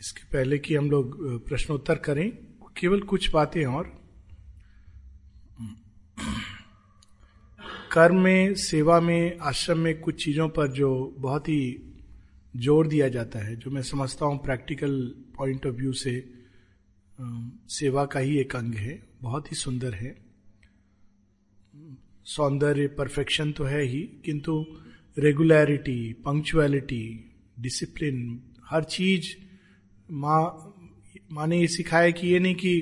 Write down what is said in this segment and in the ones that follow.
इसके पहले कि हम लोग प्रश्नोत्तर करें, केवल कुछ बातें और। कर्म में, सेवा में, आश्रम में कुछ चीज़ों पर जो बहुत ही ज़ोर दिया जाता है, जो मैं समझता हूँ प्रैक्टिकल पॉइंट ऑफ़ व्यू से सेवा का ही एक अंग है, बहुत ही सुंदर है। सौंदर्य, परफेक्शन तो है ही, किंतु रेगुलरिटी पंक्चुअलिटी डिसिप्लिन हर चीज़ माँ माँ ने ये सिखाया कि ये नहीं कि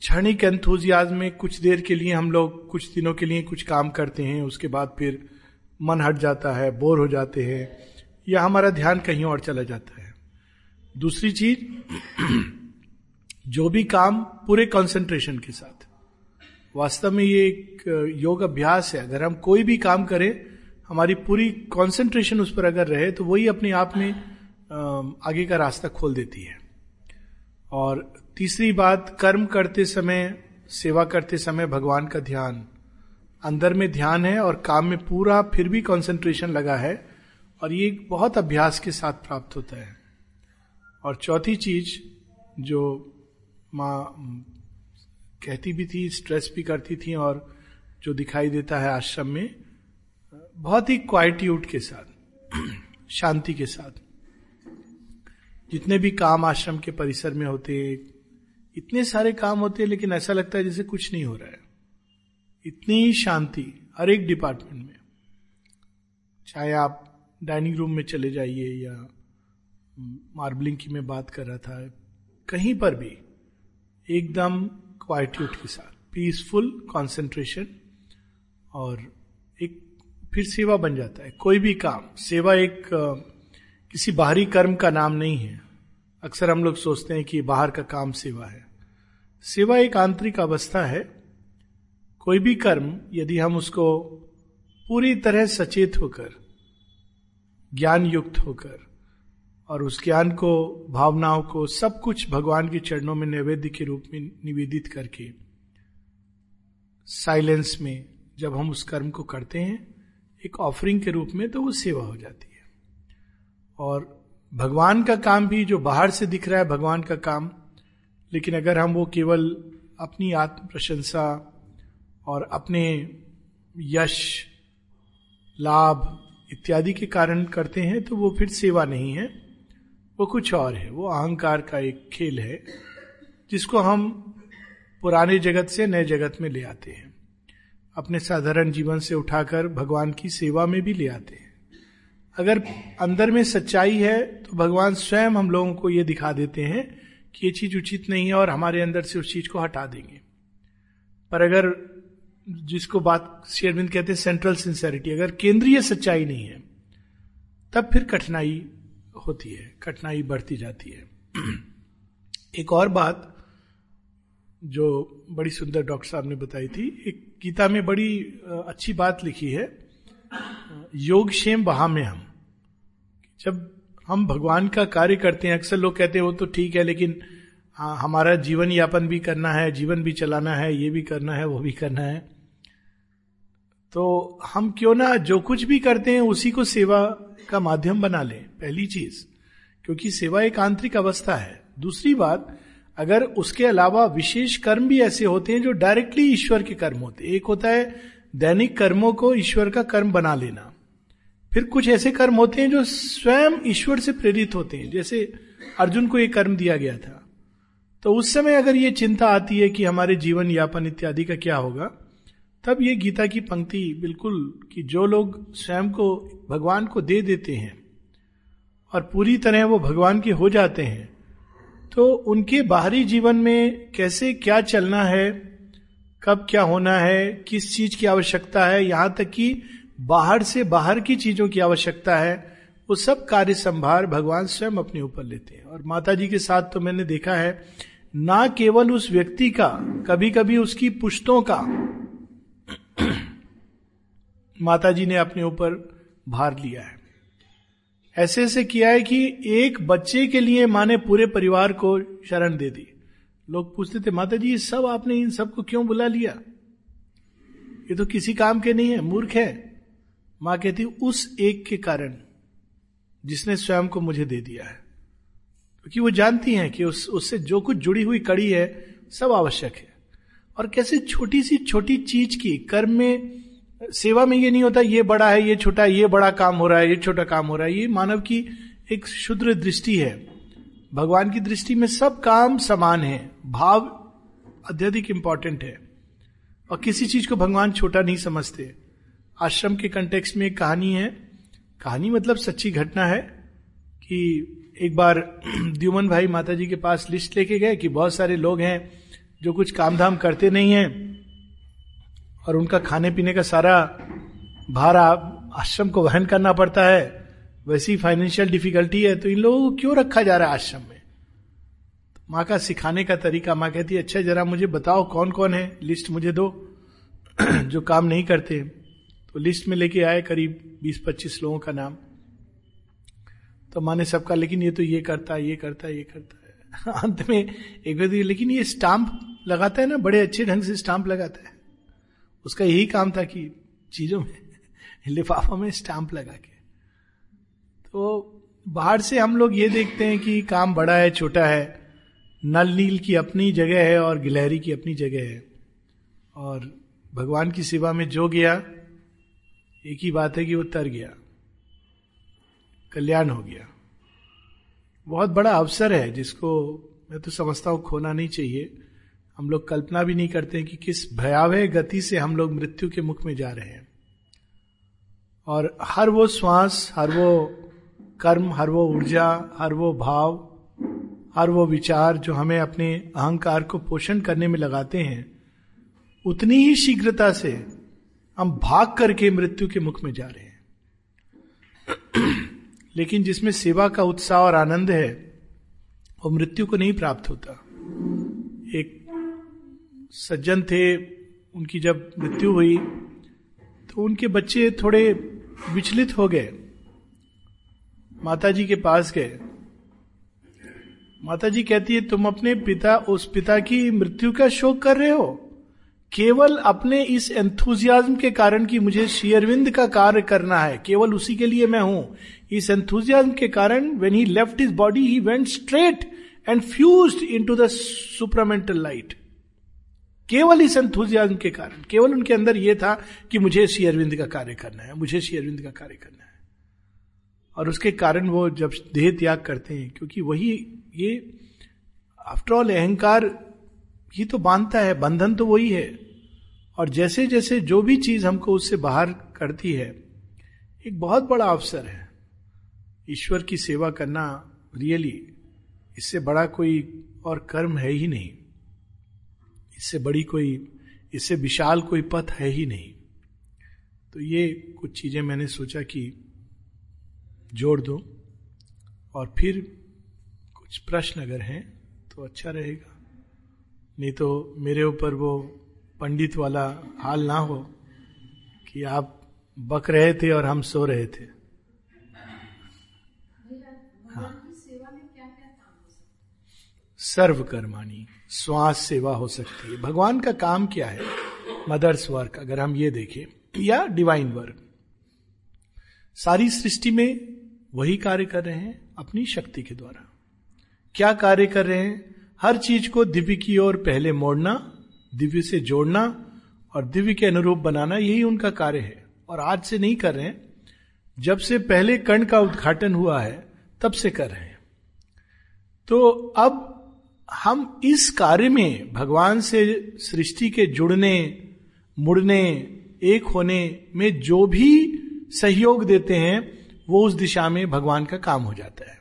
क्षणिक एंथुजियाज में कुछ देर के लिए हम लोग कुछ दिनों के लिए कुछ काम करते हैं, उसके बाद फिर मन हट जाता है, बोर हो जाते हैं, या हमारा ध्यान कहीं और चला जाता है। दूसरी चीज़, जो भी काम पूरे कंसंट्रेशन के साथ। वास्तव में ये एक योग अभ्यास है। अगर हम कोई भी काम करें, हमारी पूरी कंसंट्रेशन उस पर अगर रहे तो वही अपने आप में आगे का रास्ता खोल देती है। और तीसरी बात, कर्म करते समय, सेवा करते समय भगवान का ध्यान। अंदर में ध्यान है और काम में पूरा फिर भी कंसंट्रेशन लगा है और ये बहुत अभ्यास के साथ प्राप्त होता है। और चौथी चीज़ जो माँ कहती भी थी स्ट्रेस भी करती थी और जो दिखाई देता है आश्रम में, बहुत ही क्वाइट्यूड के साथ, शांति के साथ। जितने भी काम आश्रम के परिसर में होते इतने सारे काम होते हैं, लेकिन ऐसा लगता है जैसे कुछ नहीं हो रहा है। इतनी शांति हर एक डिपार्टमेंट में। चाहे आप डाइनिंग रूम में चले जाइए या मार्बलिंग की मैं बात कर रहा था, कहीं पर भी एकदम क्वाइट्यूड के साथ पीसफुल कंसंट्रेशन और एक फिर सेवा बन जाता है। कोई भी काम, सेवा एक किसी बाहरी कर्म का नाम नहीं है। अक्सर हम लोग सोचते हैं कि बाहर का काम सेवा है। सेवा एक आंतरिक अवस्था है। कोई भी कर्म, यदि हम उसको पूरी तरह सचेत होकर ज्ञान युक्त होकर और उस ज्ञान को, भावनाओं को सब कुछ भगवान के चरणों में नैवेद्य के रूप में निवेदित करके, साइलेंस में जब हम उस कर्म को करते हैं, एक ऑफरिंग के रूप में तो वो सेवा हो जाती है। और भगवान का काम भी जो बाहर से दिख रहा है भगवान का काम, लेकिन अगर हम वो केवल अपनी आत्म प्रशंसा और अपने यश, लाभ इत्यादि के कारण करते हैं तो वो फिर सेवा नहीं है। वो कुछ और है। वो अहंकार का एक खेल है, जिसको हम पुराने जगत से नए जगत में ले आते हैं। अपने साधारण जीवन से उठाकर भगवान की सेवा में भी ले आते हैं। अगर अंदर में सच्चाई है तो भगवान स्वयं हम लोगों को ये दिखा देते हैं कि ये चीज़ उचित नहीं है और हमारे अंदर से उस चीज़ को हटा देंगे। पर अगर जिसको बात शेरविंद कहते हैं सेंट्रल सिंसेरिटी अगर केंद्रीय सच्चाई नहीं है, तब फिर कठिनाई होती है, कठिनाई बढ़ती जाती है। एक और बात जो बड़ी सुंदर डॉक्टर साहब ने बताई थी, एक गीता में बड़ी अच्छी बात लिखी है। योग क्षेम बहा में हम जब हम भगवान का कार्य करते हैं, अक्सर लोग कहते हैं, वो तो ठीक है, लेकिन हाँ हमारा जीवन यापन भी करना है, जीवन भी चलाना है, ये भी करना है, वो भी करना है। तो हम क्यों ना जो कुछ भी करते हैं, उसी को सेवा का माध्यम बना लें, पहली चीज़। क्योंकि सेवा एक आंतरिक अवस्था है। दूसरी बात, अगर उसके अलावा विशेष कर्म भी ऐसे होते हैं, जो डायरेक्टली ईश्वर के कर्म होते हैं। एक होता है दैनिक कर्मों को ईश्वर का कर्म बना लेना। फिर कुछ ऐसे कर्म होते हैं जो स्वयं ईश्वर से प्रेरित होते हैं। जैसे अर्जुन को ये कर्म दिया गया था। तो उस समय अगर ये चिंता आती है कि हमारे जीवन यापन इत्यादि का क्या होगा, तब ये गीता की पंक्ति बिल्कुल कि जो लोग स्वयं को, भगवान को दे देते हैं और पूरी तरह वो भगवान के हो जाते हैं तो उनके बाहरी जीवन में कैसे क्या चलना है कब क्या होना है, किस चीज़ की आवश्यकता है, यहाँ तक कि बाहर से बाहर की चीज़ों की आवश्यकता है, वो सब कार्य संभार भगवान स्वयं अपने ऊपर लेते हैं। और माता जी के साथ तो मैंने देखा है, ना केवल उस व्यक्ति का कभी कभी उसकी पुश्तों का। माता जी ने अपने ऊपर भार लिया है। ऐसे ऐसे किया है कि एक बच्चे के लिए माँ ने पूरे परिवार को शरण दे दी। लोग पूछते थे माता जी सब आपने इन सबको क्यों बुला लिया? ये तो किसी काम के नहीं है, मूर्ख है। माँ कहती, उस एक के कारण जिसने स्वयं को मुझे दे दिया है। क्योंकि वो जानती हैं कि उस, उससे जो कुछ जुड़ी हुई कड़ी है, सब आवश्यक है। और कैसे छोटी सी छोटी चीज़ की, कर्म में, सेवा में ये नहीं होता, ये बड़ा है, ये छोटा ये बड़ा काम हो रहा है, ये छोटा काम हो रहा है, ये मानव की एक शुद्र दृष्टि है। भगवान की दृष्टि में सब काम समान है, भाव अत्यधिक इंपॉर्टेंट है। और किसी चीज़ को भगवान छोटा नहीं समझते। आश्रम के कंटेक्स में एक कहानी है। कहानी मतलब सच्ची घटना है कि एक बार द्युमन भाई माता जी के पास लिस्ट लेके गए कि बहुत सारे लोग हैं जो कुछ काम धाम करते नहीं हैं और उनका खाने पीने का सारा भार आश्रम को वहन करना पड़ता है। वैसी फाइनेंशियल डिफिकल्टी है तो इन लोगों को क्यों रखा जा रहा है आश्रम में? माँ का सिखाने का तरीका, माँ कहती है अच्छा जरा मुझे बताओ कौन कौन है? लिस्ट मुझे दो। जो काम नहीं करते तो लिस्ट में लेके आए करीब 20-25 लोगों का नाम। तो माँ ने सबका, लेकिन ये तो ये करता है ये करता है ये करता है। अंत में एक बार लेकिन ये स्टाम्प लगाता है ना, बड़े अच्छे ढंग से स्टाम्प लगाता है। उसका यही काम था कि चीज़ों में, लिफाफों में स्टाम्प लगा के। तो बाहर से हम लोग ये देखते हैं कि काम बड़ा है, छोटा है। नल नील की अपनी जगह है और गिलहरी की अपनी जगह है। और भगवान की सेवा में जो गया, एक ही बात है कि वो तर गया। कल्याण हो गया। बहुत बड़ा अवसर है जिसको मैं तो समझता हूँ खोना नहीं चाहिए। हम लोग कल्पना भी नहीं करते कि किस भयावह गति से हम लोग मृत्यु के मुख में जा रहे हैं। और हर वो श्वास, हर वो कर्म, हर वो ऊर्जा, हर वो भाव, हर वो विचार जो हमें अपने अहंकार को पोषण करने में लगाते हैं, उतनी ही शीघ्रता से हम भाग करके मृत्यु के मुख में जा रहे हैं। लेकिन जिसमें सेवा का उत्साह और आनंद है, वो मृत्यु को नहीं प्राप्त होता। एक सज्जन थे, उनकी जब मृत्यु हुई तो उनके बच्चे थोड़े विचलित हो गए। माता जी के पास गए। माता जी कहती है, तुम अपने पिता, उस पिता की मृत्यु का शोक कर रहे हो? केवल अपने इस एंथुजियाज्म के कारण कि मुझे शेयरविंद का कार्य करना है। केवल उसी के लिए मैं हूँ। इस एंथुजियाज्म के कारण when he left his body he went straight and fuse into the supramental light केवल इस एंथुजियाज्म के कारण, केवल उनके अंदर यह था कि मुझे शेयरविंद का कार्य करना है, मुझे शेयरविंद का कार्य करना है। और उसके कारण वो जब देह त्याग करते हैं, क्योंकि वही ये आफ्टर ऑल अहंकार ही तो बांधता है, बंधन तो वही है। और जैसे जैसे जो भी चीज़ हमको उससे बाहर करती है, एक बहुत बड़ा अवसर है। ईश्वर की सेवा करना रियली इससे बड़ा कोई और कर्म है ही नहीं। इससे बड़ी कोई, इससे विशाल कोई पथ है ही नहीं। तो ये कुछ चीज़ें मैंने सोचा कि जोड़ दो और फिर कुछ प्रश्न अगर हैं तो अच्छा रहेगा। नहीं तो मेरे ऊपर वो पंडित वाला हाल ना हो कि आप बक रहे थे और हम सो रहे थे। हाँ। सर्व कर्माणी श्वास सेवा हो सकती है। भगवान का काम क्या है? मदर्स वर्क, अगर हम ये देखें, या डिवाइन वर्क। सारी सृष्टि में वही कार्य कर रहे हैं अपनी शक्ति के द्वारा। क्या कार्य कर रहे हैं? हर चीज़ को दिव्य की ओर पहले मोड़ना, दिव्य से जोड़ना और दिव्य के अनुरूप बनाना, यही उनका कार्य है। और आज से नहीं कर रहे हैं। जब से पहले कर्ण का उद्घाटन हुआ है, तब से कर रहे हैं। तो अब हम इस कार्य में भगवान से सृष्टि के जुड़ने, मुड़ने, एक होने में जो भी सहयोग देते हैं वो उस दिशा में भगवान का काम हो जाता है।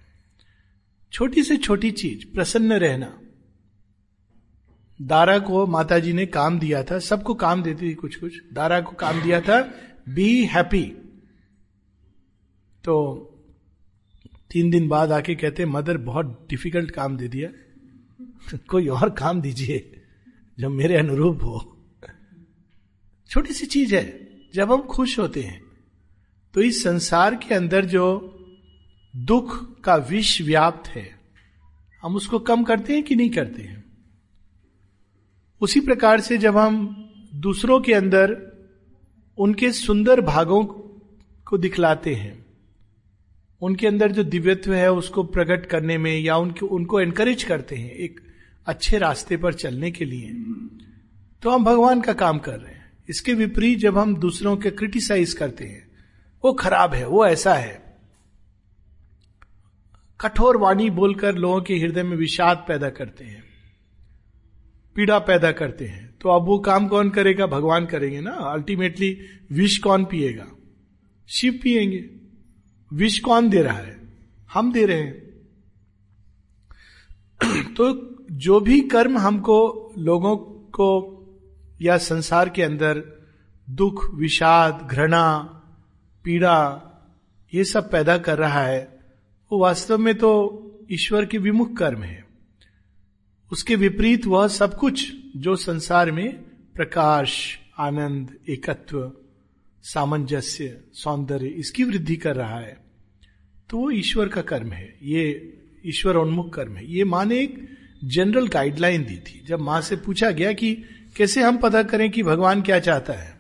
छोटी से छोटी चीज़, प्रसन्न रहना। दारा को माता जी ने काम दिया था, सबको काम देती थी कुछ कुछ दारा को काम दिया था बी हैप्पी तो तीन दिन बाद आके कहते, मदर, बहुत डिफ़िकल्ट काम दे दिया। कोई और काम दीजिए, जो मेरे अनुरूप हो। छोटी सी चीज़ है, जब हम खुश होते हैं तो इस संसार के अंदर जो दुख का विष व्याप्त है, हम उसको कम करते हैं कि नहीं करते हैं? उसी प्रकार से जब हम दूसरों के अंदर उनके सुंदर भागों को दिखलाते हैं, उनके अंदर जो दिव्यत्व है उसको प्रकट करने में या उनके, उनको एनकरेज करते हैं एक अच्छे रास्ते पर चलने के लिए तो हम भगवान का काम कर रहे हैं। इसके विपरीत जब हम दूसरों के क्रिटिसाइज करते हैं वो खराब है, वो ऐसा है। कठोर वाणी बोलकर लोगों के हृदय में विषाद पैदा करते हैं, पीड़ा पैदा करते हैं। तो अब वो काम कौन करेगा? भगवान करेंगे ना। अल्टीमेटली विष कौन पिएगा? शिव पिएँगे। विष कौन दे रहा है? हम दे रहे हैं। तो जो भी कर्म हमको, लोगों को या संसार के अंदर दुख, विषाद, घृणा पीड़ा ये सब पैदा कर रहा है, वो वास्तव में तो ईश्वर के विमुख कर्म है। उसके विपरीत वह सब कुछ जो संसार में प्रकाश, आनंद, एकत्व, सामंजस्य, सौंदर्य, इसकी वृद्धि कर रहा है तो वो ईश्वर का कर्म है। ये ईश्वर उन्मुख कर्म है। ये माँ ने एक जनरल गाइडलाइन दी थी। जब माँ से पूछा गया कि कैसे हम पता करें कि भगवान क्या चाहता है?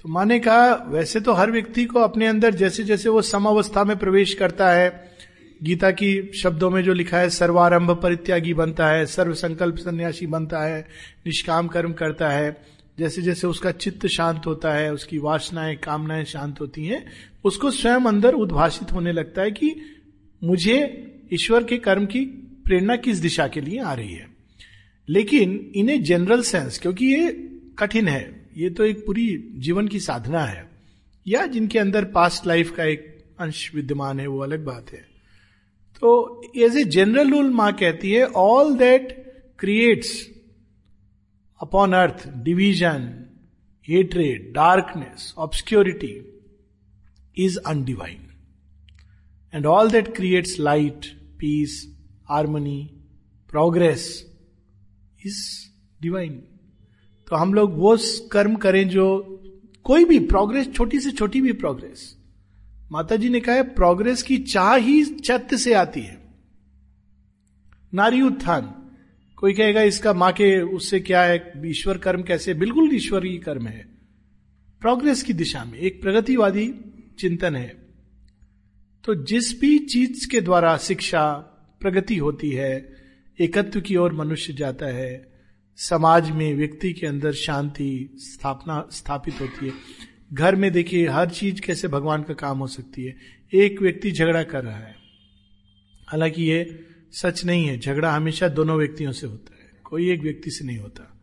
तो माने कहा, वैसे तो हर व्यक्ति को अपने अंदर जैसे जैसे वो समावस्था में प्रवेश करता है, गीता की शब्दों में जो लिखा है, सर्वारंभ परित्यागी बनता है सर्व संकल्प सन्यासी बनता है, निष्काम कर्म करता है जैसे जैसे उसका चित्त शांत होता है, उसकी वासनाएँ, कामनाएँ शांत होती हैं, उसको स्वयं अंदर उद्भाषित होने लगता है कि मुझे ईश्वर के कर्म की प्रेरणा किस दिशा के लिए आ रही है। लेकिन इन ए जनरल सेंस क्योंकि ये कठिन है ये तो एक पूरी जीवन की साधना है। या जिनके अंदर पास्ट लाइफ का एक अंश विद्यमान है, वो अलग बात है। तो एज ए जनरल रूल माँ कहती है all that creates upon earth division hatred darkness obscurity is undivine and all that creates light peace harmony progress is divine तो हम लोग वो कर्म करें जो कोई भी प्रोग्रेस छोटी से छोटी भी प्रोग्रेस माता जी ने कहा है प्रोग्रेस की चाह ही चत्त से आती है। नारी उत्थान। कोई कहेगा, इसका माँ के, उससे क्या है? ईश्वर कर्म कैसे? बिल्कुल ईश्वरीय कर्म है। प्रोग्रेस की दिशा में, एक प्रगतिवादी चिंतन है। तो जिस भी चीज़ के द्वारा शिक्षा प्रगति होती है, एकत्व की ओर मनुष्य जाता है समाज में व्यक्ति के अंदर शांति स्थापना, स्थापित होती है। घर में देखिए, हर चीज़ कैसे भगवान का काम हो सकती है। एक व्यक्ति झगड़ा कर रहा है। हालाँकि ये सच नहीं है, झगड़ा हमेशा दोनों व्यक्तियों से होता है। कोई एक व्यक्ति से नहीं होता।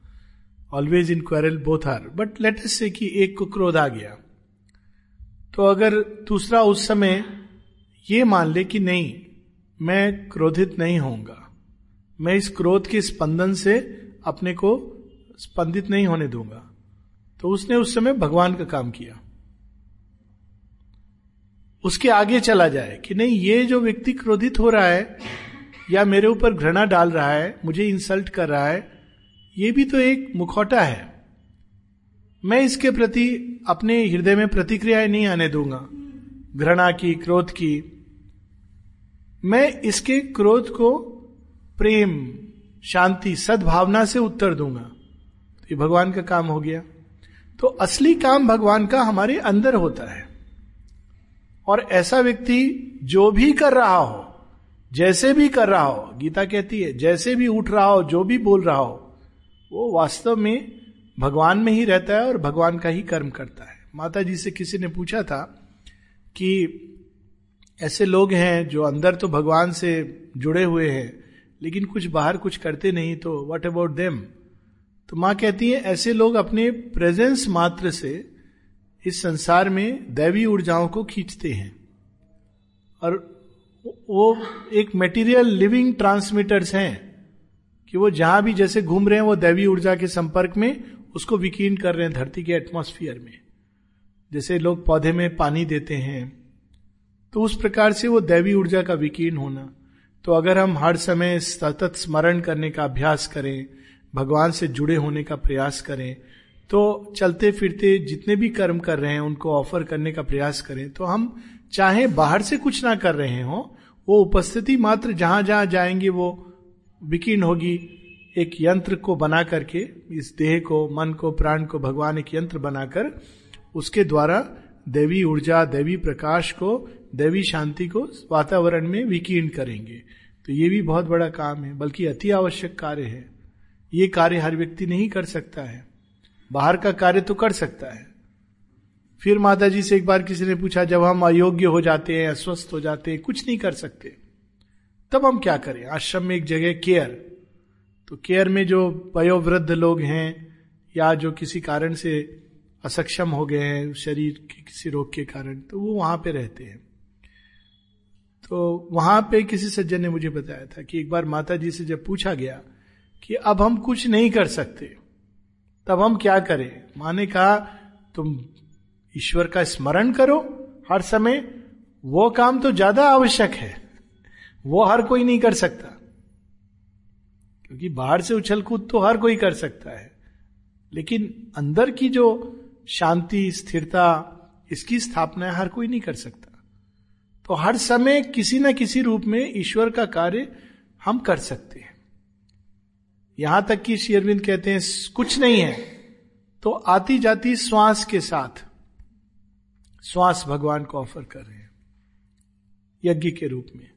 Always in quarrel both are but let's say कि एक को क्रोध आ गया। तो अगर दूसरा उस समय ये मान ले कि नहीं, मैं क्रोधित नहीं होऊँगा। मैं इस क्रोध के स्पंदन से अपने को स्पंदित नहीं होने दूँगा। तो उसने उस समय भगवान का काम किया। उसके आगे चला जाए कि नहीं, ये जो व्यक्ति क्रोधित हो रहा है या मेरे ऊपर घृणा डाल रहा है, मुझे इंसल्ट कर रहा है, ये भी तो एक मुखौटा है। मैं इसके प्रति अपने हृदय में प्रतिक्रियाएँ नहीं आने दूँगा। घृणा की, क्रोध की। मैं इसके क्रोध को प्रेम शांति सद्भावना से उत्तर दूँगा। तो ये भगवान का काम हो गया। तो असली काम भगवान का हमारे अंदर होता है। और ऐसा व्यक्ति जो भी कर रहा हो, जैसे भी कर रहा हो, गीता कहती है, जैसे भी उठ रहा हो, जो भी बोल रहा हो, वो वास्तव में भगवान में ही रहता है और भगवान का ही कर्म करता है। माता जी से किसी ने पूछा था कि ऐसे लोग हैं जो अंदर तो भगवान से जुड़े हुए हैं लेकिन कुछ बाहर कुछ करते नहीं तो वट अबाउट देम तो माँ कहती है, ऐसे लोग अपने प्रेजेंस मात्र से इस संसार में दैवी ऊर्जाओं को खींचते हैं। और वो एक मेटीरियल लिविंग ट्रांसमीटर्स हैं कि वो जहाँ भी जैसे घूम रहे हैं, वो दैवी ऊर्जा के संपर्क में उसको विकीर्ण कर रहे हैं धरती के एटमोस्फियर में। जैसे लोग पौधे में पानी देते हैं तो उस प्रकार से वो दैवी ऊर्जा का विकीर्ण होना। तो अगर हम हर समय सतत स्मरण करने का अभ्यास करें, भगवान से जुड़े होने का प्रयास करें तो चलते फिरते जितने भी कर्म कर रहे हैं, उनको ऑफ़र करने का प्रयास करें तो हम चाहे बाहर से कुछ ना कर रहे हो, वो उपस्थिति मात्र जहाँ जहाँ जाएँगे, वो विकीर्ण होगी। एक यंत्र को बना करके इस देह को, मन को, प्राण को, भगवान एक यंत्र बनाकर, उसके द्वारा देवी ऊर्जा, देवी प्रकाश को, देवी शांति को वातावरण में विकीर्ण करेंगे। तो ये भी बहुत बड़ा काम है, बल्कि अति आवश्यक कार्य है। ये कार्य हर व्यक्ति नहीं कर सकता है। बाहर का कार्य तो कर सकता है। फिर माता जी से एक बार किसी ने पूछा, जब हम अयोग्य हो जाते हैं अस्वस्थ हो जाते हैं, कुछ नहीं कर सकते। तब हम क्या करें? आश्रम में एक जगह केयर। तो केयर में जो वयोवृद्ध लोग हैं, या जो किसी कारण से असक्षम हो गए हैं, शरीर के किसी रोग के कारण तो वो वहाँ पे रहते हैं। तो वहाँ पे किसी सज्जन ने मुझे बताया था कि एक बार माता जी से जब पूछा गया कि अब हम कुछ नहीं कर सकते, तब हम क्या करें? माँ ने कहा, तुम ईश्वर का स्मरण करो हर समय। वो काम तो ज़्यादा आवश्यक है। वो हर कोई नहीं कर सकता। क्योंकि बाहर से उछल कूद तो हर कोई कर सकता है। लेकिन अंदर की जो शांति, स्थिरता, इसकी स्थापना हर कोई नहीं कर सकता। तो हर समय किसी ना किसी रूप में ईश्वर का कार्य हम कर सकते हैं। यहाँ तक कि श्री अरविंद कहते हैं, कुछ नहीं है। तो आती जाती श्वास के साथ, श्वास भगवान को ऑफ़र कर रहे हैं, यज्ञ के रूप में।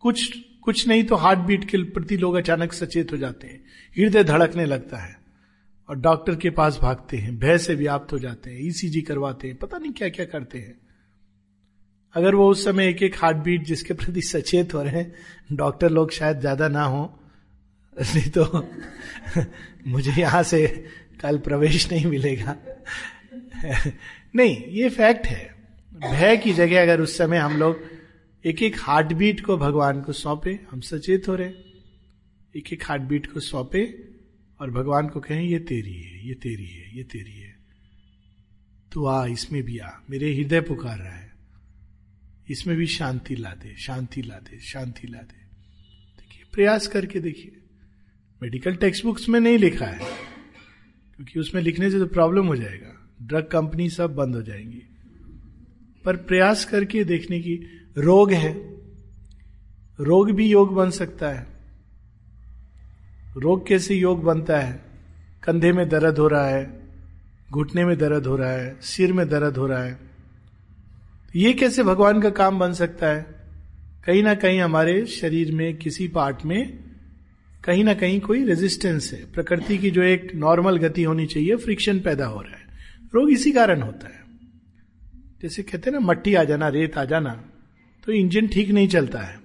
कुछ कुछ नहीं तो हार्ट बीट के प्रति लोग अचानक सचेत हो जाते हैं, हृदय धड़कने लगता है और डॉक्टर के पास भागते हैं, भय से व्याप्त हो जाते हैं, ईसीजी करवाते हैं, पता नहीं क्या क्या करते हैं। अगर वो उस समय एक एक हार्ट बीट जिसके प्रति सचेत हो रहे हैं डॉक्टर लोग शायद ज़्यादा ना हो। नहीं तो मुझे यहाँ से कल प्रवेश नहीं मिलेगा। नहीं, ये फैक्ट है। भय की जगह अगर उस समय हम लोग एक एक हार्ट बीट को भगवान को सौंपे, हम सचेत हो रहे एक एक हार्ट बीट को सौंपे और भगवान को कहें, ये तेरी है, ये तेरी है, ये तेरी है। तू आ, इसमें भी आ। मेरे हृदय पुकार रहा है। इसमें भी शांति ला दे शांति ला दे शांति ला दे देखिए, प्रयास करके देखिए। मेडिकल टेक्स्ट बुक्स में नहीं लिखा है, क्योंकि उसमें लिखने से तो प्रॉब्लम हो जाएगा। ड्रग कंपनी सब बंद हो जाएँगी। पर प्रयास करके देखने की रोग है। रोग भी योग बन सकता है। रोग कैसे योग बनता है? कंधे में दर्द हो रहा है, घुटने में दर्द हो रहा है, सिर में दर्द हो रहा है। ये कैसे भगवान का काम बन सकता है? कहीं ना कहीं हमारे शरीर में, किसी पार्ट में कहीं ना कहीं कोई रेजिस्टेंस है। प्रकृति की जो एक नॉर्मल गति होनी चाहिए फ्रिक्शन पैदा हो रहा है। रोग इसी कारण होता है। जैसे कहते हैं ना, मट्टी आ जाना, रेत आ जाना तो इंजन ठीक नहीं चलता है।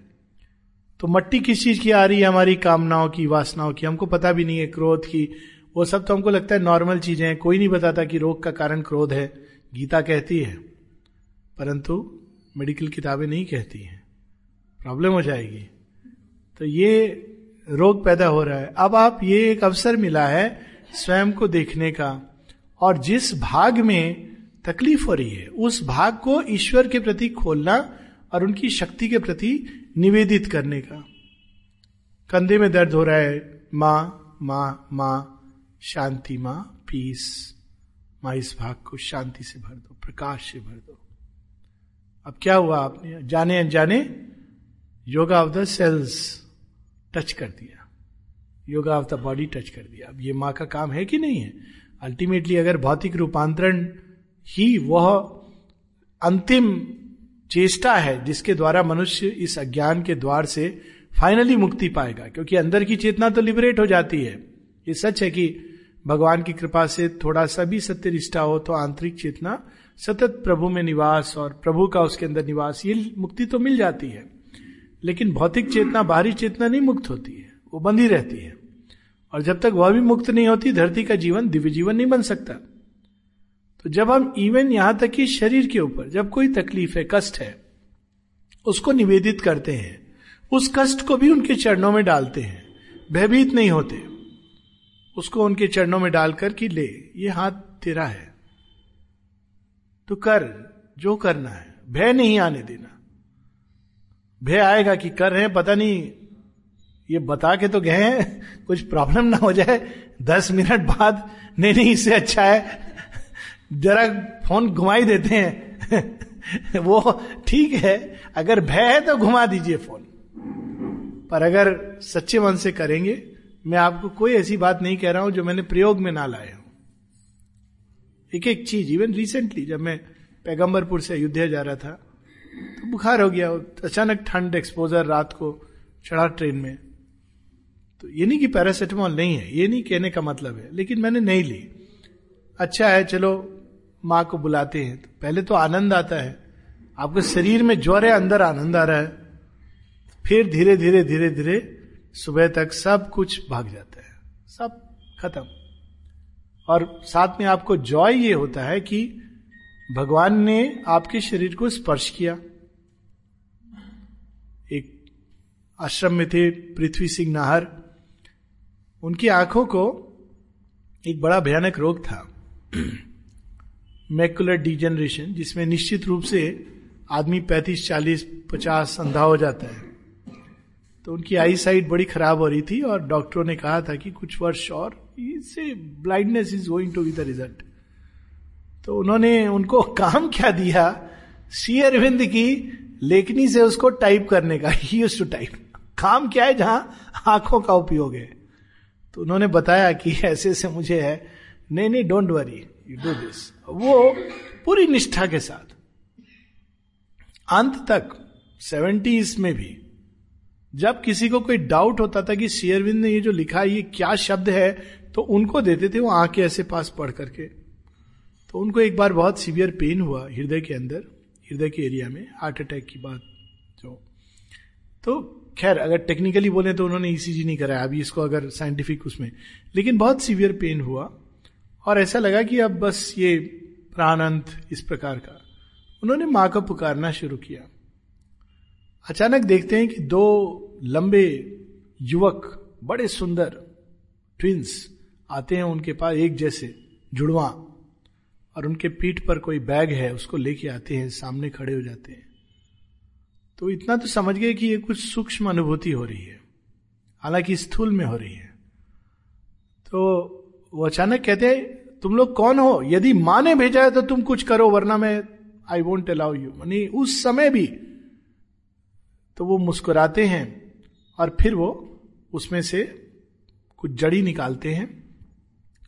तो मट्टी किस चीज़ की आ रही है? हमारी कामनाओं की, वासनाओं की। हमको पता भी नहीं है क्रोध की। वो सब तो हमको लगता है नॉर्मल चीज़ें हैं। कोई नहीं बताता कि रोग का कारण क्रोध है। गीता कहती है परंतु मेडिकल किताबें नहीं कहती हैं। प्रॉब्लम हो जाएगी। तो ये रोग पैदा हो रहा है। अब आप ये एक अवसर मिला है स्वयं को देखने का और जिस भाग में तकलीफ़ हो रही है, उस भाग को ईश्वर के प्रति खोलना और उनकी शक्ति के प्रति निवेदित करने का। कंधे में दर्द हो रहा है, माँ माँ माँ, शांति, माँ पीस माँ, इस भाग को शांति से भर दो, प्रकाश से भर दो। अब क्या हुआ? आपने जाने अनजाने yoga of the cells touch कर दिया। Yoga of the body touch कर दिया। अब ये माँ का काम है कि नहीं है? अल्टीमेटली अगर भौतिक रूपांतरण ही वह अंतिम चेष्टा है जिसके द्वारा मनुष्य इस अज्ञान के द्वार से फाइनली मुक्ति पाएगा, क्योंकि अंदर की चेतना तो लिबरेट हो जाती है। ये सच है कि भगवान की कृपा से थोड़ा सा भी सत्य निष्ठा हो तो आंतरिक चेतना सतत प्रभु में निवास और प्रभु का उसके अंदर निवास, ये मुक्ति तो मिल जाती है। लेकिन भौतिक चेतना, बाहरी चेतना नहीं मुक्त होती है। वो बंधी रहती है। और जब तक वह भी मुक्त नहीं होती, धरती का जीवन, दिव्य जीवन नहीं बन सकता। तो जब हम इवन यहाँ तक कि शरीर के ऊपर, जब कोई तकलीफ़ है, कष्ट है, उसको निवेदित करते हैं। उस कष्ट को भी उनके चरणों में डालते हैं। भयभीत नहीं होते। उसको उनके चरणों में डालकर कि ले, ये हाथ तेरा है। तो कर, जो करना है। भय नहीं आने देना। भय आएगा कि कर रहे हैं, पता नहीं, ये बता के तो गए हैं, कुछ प्रॉब्लम ना हो जाए। दस मिनट बाद, नहीं नहीं, इससे अच्छा है। जरा फ़ोन घुमाई देते हैं। वो ठीक है, अगर भय है तो घुमा दीजिए फ़ोन। पर अगर सच्चे मन से करेंगे, मैं आपको कोई ऐसी बात नहीं कह रहा हूँ जो मैंने प्रयोग में ना हूँ। एक एक चीज़ इवन रिसेंटली जब मैं पैगंबरपुर से अयोध्या जा रहा था तो बुखार हो गया अचानक ठंड एक्सपोजर रात को चढ़ा ट्रेन में। तो ये नहीं कि पैरासिटामोल नहीं है, ये नहीं कहने का मतलब है, लेकिन मैंने नहीं ली। अच्छा है, चलो, माँ को बुलाते हैं। तो पहले तो आनंद आता है। आपके शरीर में ज्वर है, अंदर आनंद आ रहा है। फिर धीरे धीरे धीरे धीरे सुबह तक सब कुछ भाग जाता है। सब खत्म। और साथ में आपको जॉय ये होता है कि भगवान ने आपके शरीर को स्पर्श किया। एक आश्रम में थे पृथ्वी सिंह नाहर। उनकी आँखों को एक बड़ा भयानक रोग था। मैकुलर डिजेनरेशन जिसमें निश्चित रूप से आदमी 35, 40, 50 अंधा हो जाता है। तो उनकी आई साइट बड़ी खराब हो रही थी और डॉक्टरों ने कहा था कि कुछ वर्ष और इससे blindness is going to be the result तो उन्होंने उनको काम क्या दिया? सी अरविंद की लेखनी से उसको टाइप करने का। ही यूज़ टू टाइप काम क्या है जहाँ आँखों का उपयोग है? तो उन्होंने बताया कि ऐसे ऐसे मुझे है। नहीं नहीं don't worry you do this वो पूरी निष्ठा के साथ। अंत तक सेवेंटीज में भी, जब किसी को कोई डाउट होता था कि शेयरविंद ने ये जो लिखा ये क्या शब्द है? तो उनको देते थे वो आँखें ऐसे पास पढ़ करके। तो उनको एक बार बहुत सीवियर पेन हुआ हृदय के अंदर, हृदय के एरिया में हार्ट अटैक की बात जो। तो खैर, अगर टेक्निकली बोले तो उन्होंने ईसीजी नहीं कराया, अभी इसको अगर साइंटिफिक उसमें। लेकिन बहुत सीवियर पेन हुआ और ऐसा लगा कि अब बस ये प्राणंत इस प्रकार का। उन्होंने माँ को पुकारना शुरू किया। अचानक देखते हैं कि दो लंबे युवक, बड़े सुंदर ट्विंस आते हैं उनके पास एक जैसे जुड़वा, और उनके पीठ पर कोई बैग है, उसको लेके आते हैं, सामने खड़े हो जाते हैं। तो इतना तो समझ गए कि ये कुछ सूक्ष्म अनुभूति हो रही है, हालाँकि स्थूल में हो रही है। तो वो अचानक कहते हैं, तुम लोग कौन हो? यदि माँ ने भेजा है तो तुम कुछ करो, वरना मैं I won't allow you money उस समय भी तो वो मुस्कुराते हैं, और फिर वो उसमें से कुछ जड़ी निकालते हैं।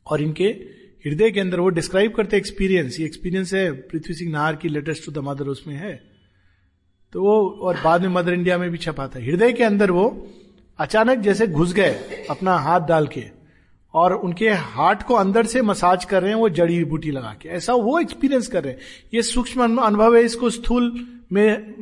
और इनके हृदय के अंदर वो डिस्क्राइब करते एक्सपीरियंस ये एक्सपीरियंस है पृथ्वी सिंह नाहर की लेटेस्ट टू द मदर उसमें है। तो वो, और बाद में मदर इंडिया में भी छपा था। हृदय के अंदर वो अचानक जैसे घुस गए अपना हाथ डाल के और उनके हार्ट को अंदर से मसाज कर रहे हैं, वो जड़ी बूटी लगा के। ऐसा वो एक्सपीरियंस कर रहे हैं। ये सूक्ष्म अनुभव है, इसको स्थूल में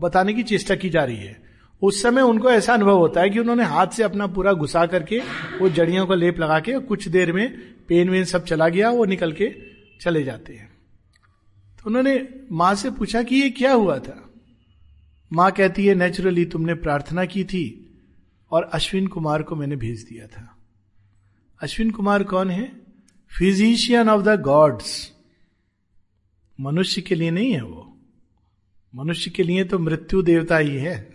बताने की चेष्टा की जा रही है। उस समय उनको ऐसा अनुभव होता है कि उन्होंने हाथ से अपना पूरा घुसा करके वो जड़ियों का लेप लगा के कुछ देर में पेन वेन सब चला गया, वो निकल के चले जाते हैं। तो उन्होंने माँ से पूछा कि ये क्या हुआ था? माँ कहती है नेचुरली तुमने प्रार्थना की थी और अश्विन कुमार को मैंने भेज दिया था। अश्विन कुमार कौन है? फिजिशियन ऑफ़ द गॉड्स मनुष्य के लिए नहीं है वो। मनुष्य के लिए तो मृत्यु देवता ही है।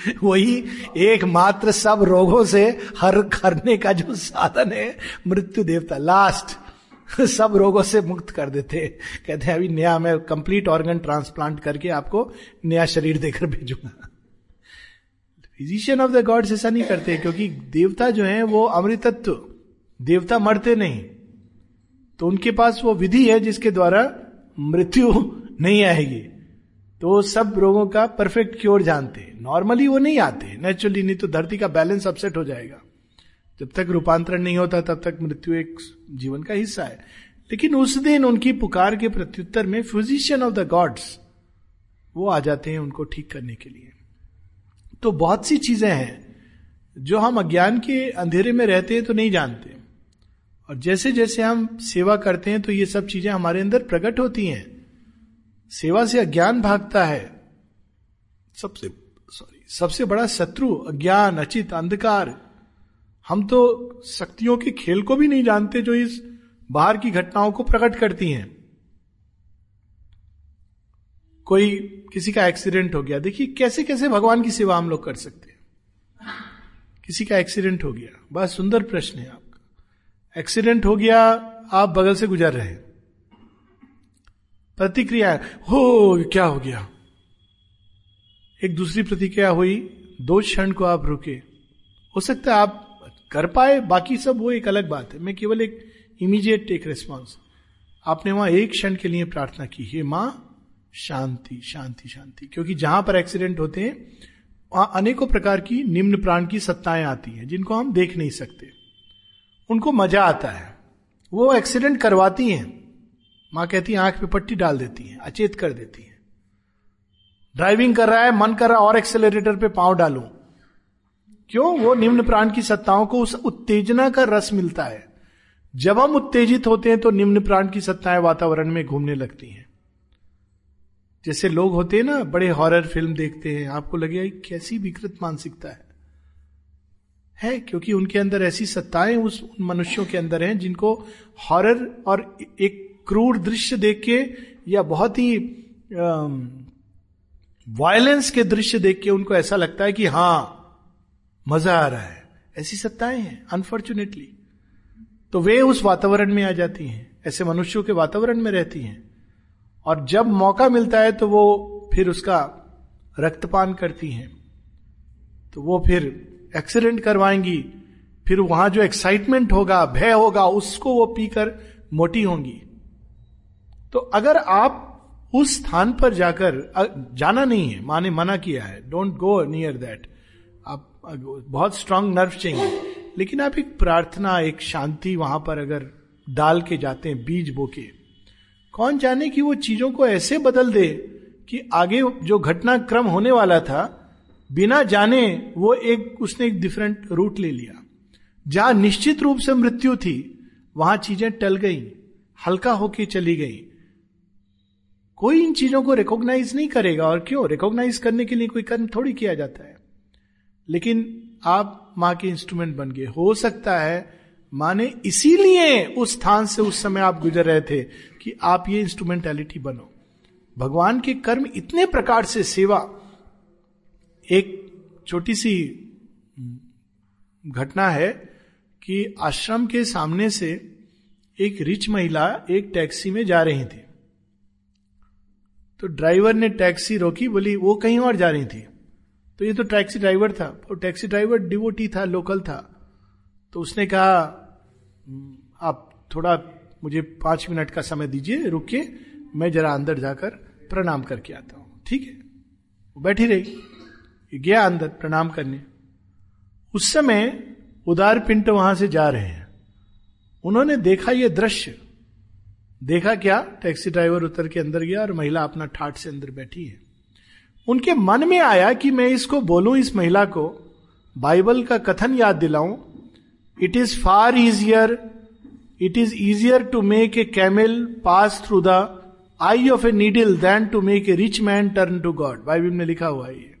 वही एकमात्र सब रोगों से हर करने का जो साधन है, मृत्यु देवता लास्ट सब रोगों से मुक्त कर देते कहते हैं, अभी नया मैं कंप्लीट ऑर्गन ट्रांसप्लांट करके आपको नया शरीर देकर भेजूँगा। फिजिशियन ऑफ़ द गॉड्स ऐसा नहीं करते, क्योंकि देवता जो है वो अमृतत्व, देवता मरते नहीं। तो उनके पास वो विधि है जिसके द्वारा मृत्यु नहीं आएगी। तो सब रोगों का परफेक्ट क्योर जानते हैं। नॉर्मली वो नहीं आते नेचुरली नहीं तो धरती का बैलेंस अपसेट हो जाएगा। जब तक रूपांतरण नहीं होता, तब तक मृत्यु एक जीवन का हिस्सा है। लेकिन उस दिन उनकी पुकार के प्रत्युत्तर में फिजिशियन ऑफ़ द गॉड्स वो आ जाते हैं उनको ठीक करने के लिए। तो बहुत सी चीज़ें हैं जो हम अज्ञान के अंधेरे में रहते हैं तो नहीं जानते। और जैसे जैसे हम सेवा करते हैं तो ये सब चीज़ें हमारे अंदर प्रकट होती हैं। सेवा से अज्ञान भागता है। सबसे सॉरी सबसे बड़ा शत्रु अज्ञान, अचित, अंधकार। हम तो शक्तियों के खेल को भी नहीं जानते जो इस बाहर की घटनाओं को प्रकट करती हैं। कोई किसी का एक्सीडेंट हो गया। देखिए, कैसे कैसे भगवान की सेवा हम लोग कर सकते हैं? किसी का एक्सीडेंट हो गया। बहुत सुंदर प्रश्न है आपका। एक्सीडेंट हो गया, आप बगल से गुजर रहे प्रतिक्रिया हो। क्या हो गया? एक दूसरी प्रतिक्रिया हुई, दो क्षण को आप रुके। हो सकता है आप कर पाए, बाकी सब वो एक अलग बात है। मैं केवल एक इमीडिएट टेक रिस्पॉन्स आपने वहाँ एक क्षण के लिए प्रार्थना की, हे माँ, शांति शांति शांति। क्योंकि जहाँ पर एक्सीडेंट होते हैं, वहाँ अनेकों प्रकार की निम्न प्राण की सत्ताएँ आती हैं, जिनको हम देख नहीं सकते। उनको मज़ा आता है। वो एक्सीडेंट करवाती हैं। माँ कहती है, आँख पे पट्टी डाल देती है, अचेत कर देती है। ड्राइविंग कर रहा है, मन कर रहा है, और एक्सेलरेटर पे पाँव डालू। क्यों? वो निम्न प्राण की सत्ताओं को उस उत्तेजना का रस मिलता है। जब हम उत्तेजित होते हैं तो निम्न प्राण की सत्ताएँ वातावरण में घूमने लगती हैं। जैसे लोग होते हैं ना, बड़े हॉरर फ़िल्म देखते हैं, आपको लगेगा कैसी विकृत मानसिकता है। है, क्योंकि उनके अंदर ऐसी सत्ताएँ उस मनुष्यों के अंदर हैं, जिनको हॉरर और एक क्रूर दृश्य देख के या बहुत ही वायलेंस के दृश्य देख के उनको ऐसा लगता है कि हाँ मज़ा आ रहा है। ऐसी सत्ताएँ हैं अनफॉर्चुनेटली तो वे उस वातावरण में आ जाती हैं, ऐसे मनुष्यों के वातावरण में रहती हैं। और जब मौका मिलता है तो वो फिर उसका रक्तपान करती हैं। तो वो फिर एक्सीडेंट करवाएँगी, फिर वहाँ जो एक्साइटमेंट होगा, भय होगा, उसको वो पीकर मोटी होंगी। तो अगर आप उस स्थान पर जाकर जाना नहीं है, माँ ने मना किया है डोंट गो नियर दैट आप बहुत स्ट्रांग नर्व चाहिए। लेकिन आप एक प्रार्थना, एक शांति वहाँ पर अगर डाल के जाते हैं, बीज बोके, कौन जाने कि वो चीज़ों को ऐसे बदल दे कि आगे जो घटनाक्रम होने वाला था, बिना जाने वो एक, उसने एक डिफरेंट रूट ले लिया। जहाँ निश्चित रूप से मृत्यु थी, वहाँ चीज़ें टल गई, हल्का होके चली गई। कोई इन चीज़ों को रिकॉग्नाइज नहीं करेगा और क्यों? रिकॉग्नाइज करने के लिए कोई कर्म थोड़ी किया जाता है। लेकिन आप माँ के इंस्ट्रूमेंट बन गए। हो सकता है माँ ने इसीलिए उस स्थान से उस समय आप गुजर रहे थे कि आप ये इंस्ट्रूमेंटेलिटी बनो। भगवान के कर्म इतने प्रकार से सेवा, एक छोटी सी घटना है कि आश्रम के सामने से एक रिच महिला एक टैक्सी में जा रही थी। तो ड्राइवर ने टैक्सी रोकी बोली वो कहीं और जा रही थी। तो ये तो टैक्सी ड्राइवर था और टैक्सी ड्राइवर डिवोटी था लोकल था। तो उसने कहा हम्म, आप थोड़ा मुझे पाँच मिनट का समय दीजिए रुके मैं जरा अंदर जाकर प्रणाम करके आता हूँ। ठीक है वो बैठी रही गया अंदर प्रणाम करने। उस समय उदार पिंट वहाँ से जा रहे हैं। उन्होंने देखा ये दृश्य देखा क्या? टैक्सी ड्राइवर उतर के अंदर गया और महिला अपना ठाट से अंदर बैठी है। उनके मन में आया कि मैं इसको बोलूँ, इस महिला को, बाइबल का कथन याद दिलाऊं। It is far easier it is easier to make a camel pass through the eye of a needle than to make a rich man turn to God Bible में लिखा हुआ है ये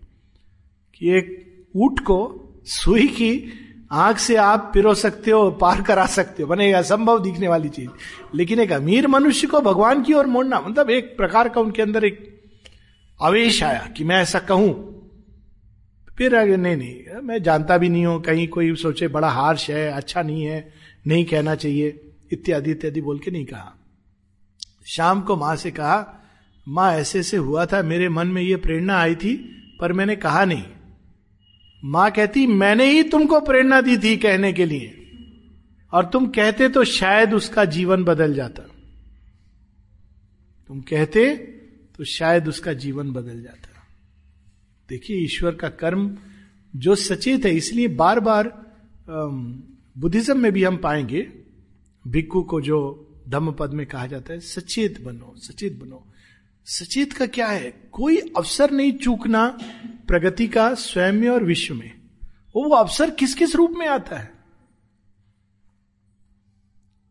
कि एक ऊट को सुई की आँख से आप पिरो सकते हो, पार करा सकते हो बने असंभव दिखने वाली चीज़। लेकिन एक अमीर मनुष्य को भगवान की ओर मोड़ना मतलब एक प्रकार का उनके अंदर एक आवेश आया कि मैं ऐसा कहूँ। फिर आगे, नहीं नहीं, मैं जानता भी नहीं हूँ, कहीं कोई सोचे बड़ा हार्श है अच्छा नहीं है, नहीं कहना चाहिए, इत्यादि इत्यादि बोल के नहीं कहा। शाम को माँ से कहा, माँ ऐसे ऐसे हुआ था, मेरे मन में ये प्रेरणा आई थी, पर मैंने कहा नहीं। माँ कहती, मैंने ही तुमको प्रेरणा दी थी कहने के लिए। और तुम कहते तो शायद उसका जीवन बदल जाता। तुम कहते तो शायद उसका जीवन बदल जाता। देखिए, ईश्वर का कर्म जो सचेत है, इसलिए बार बार बुद्धिज्म में भी हम पाएँगे, भिक्खु को जो धम्म पद में कहा जाता है, सचेत बनो सचेत बनो। सचेत का क्या है? कोई अवसर नहीं चूकना प्रगति का स्वयं में और विश्व में। वो वो अवसर किस किस रूप में आता है?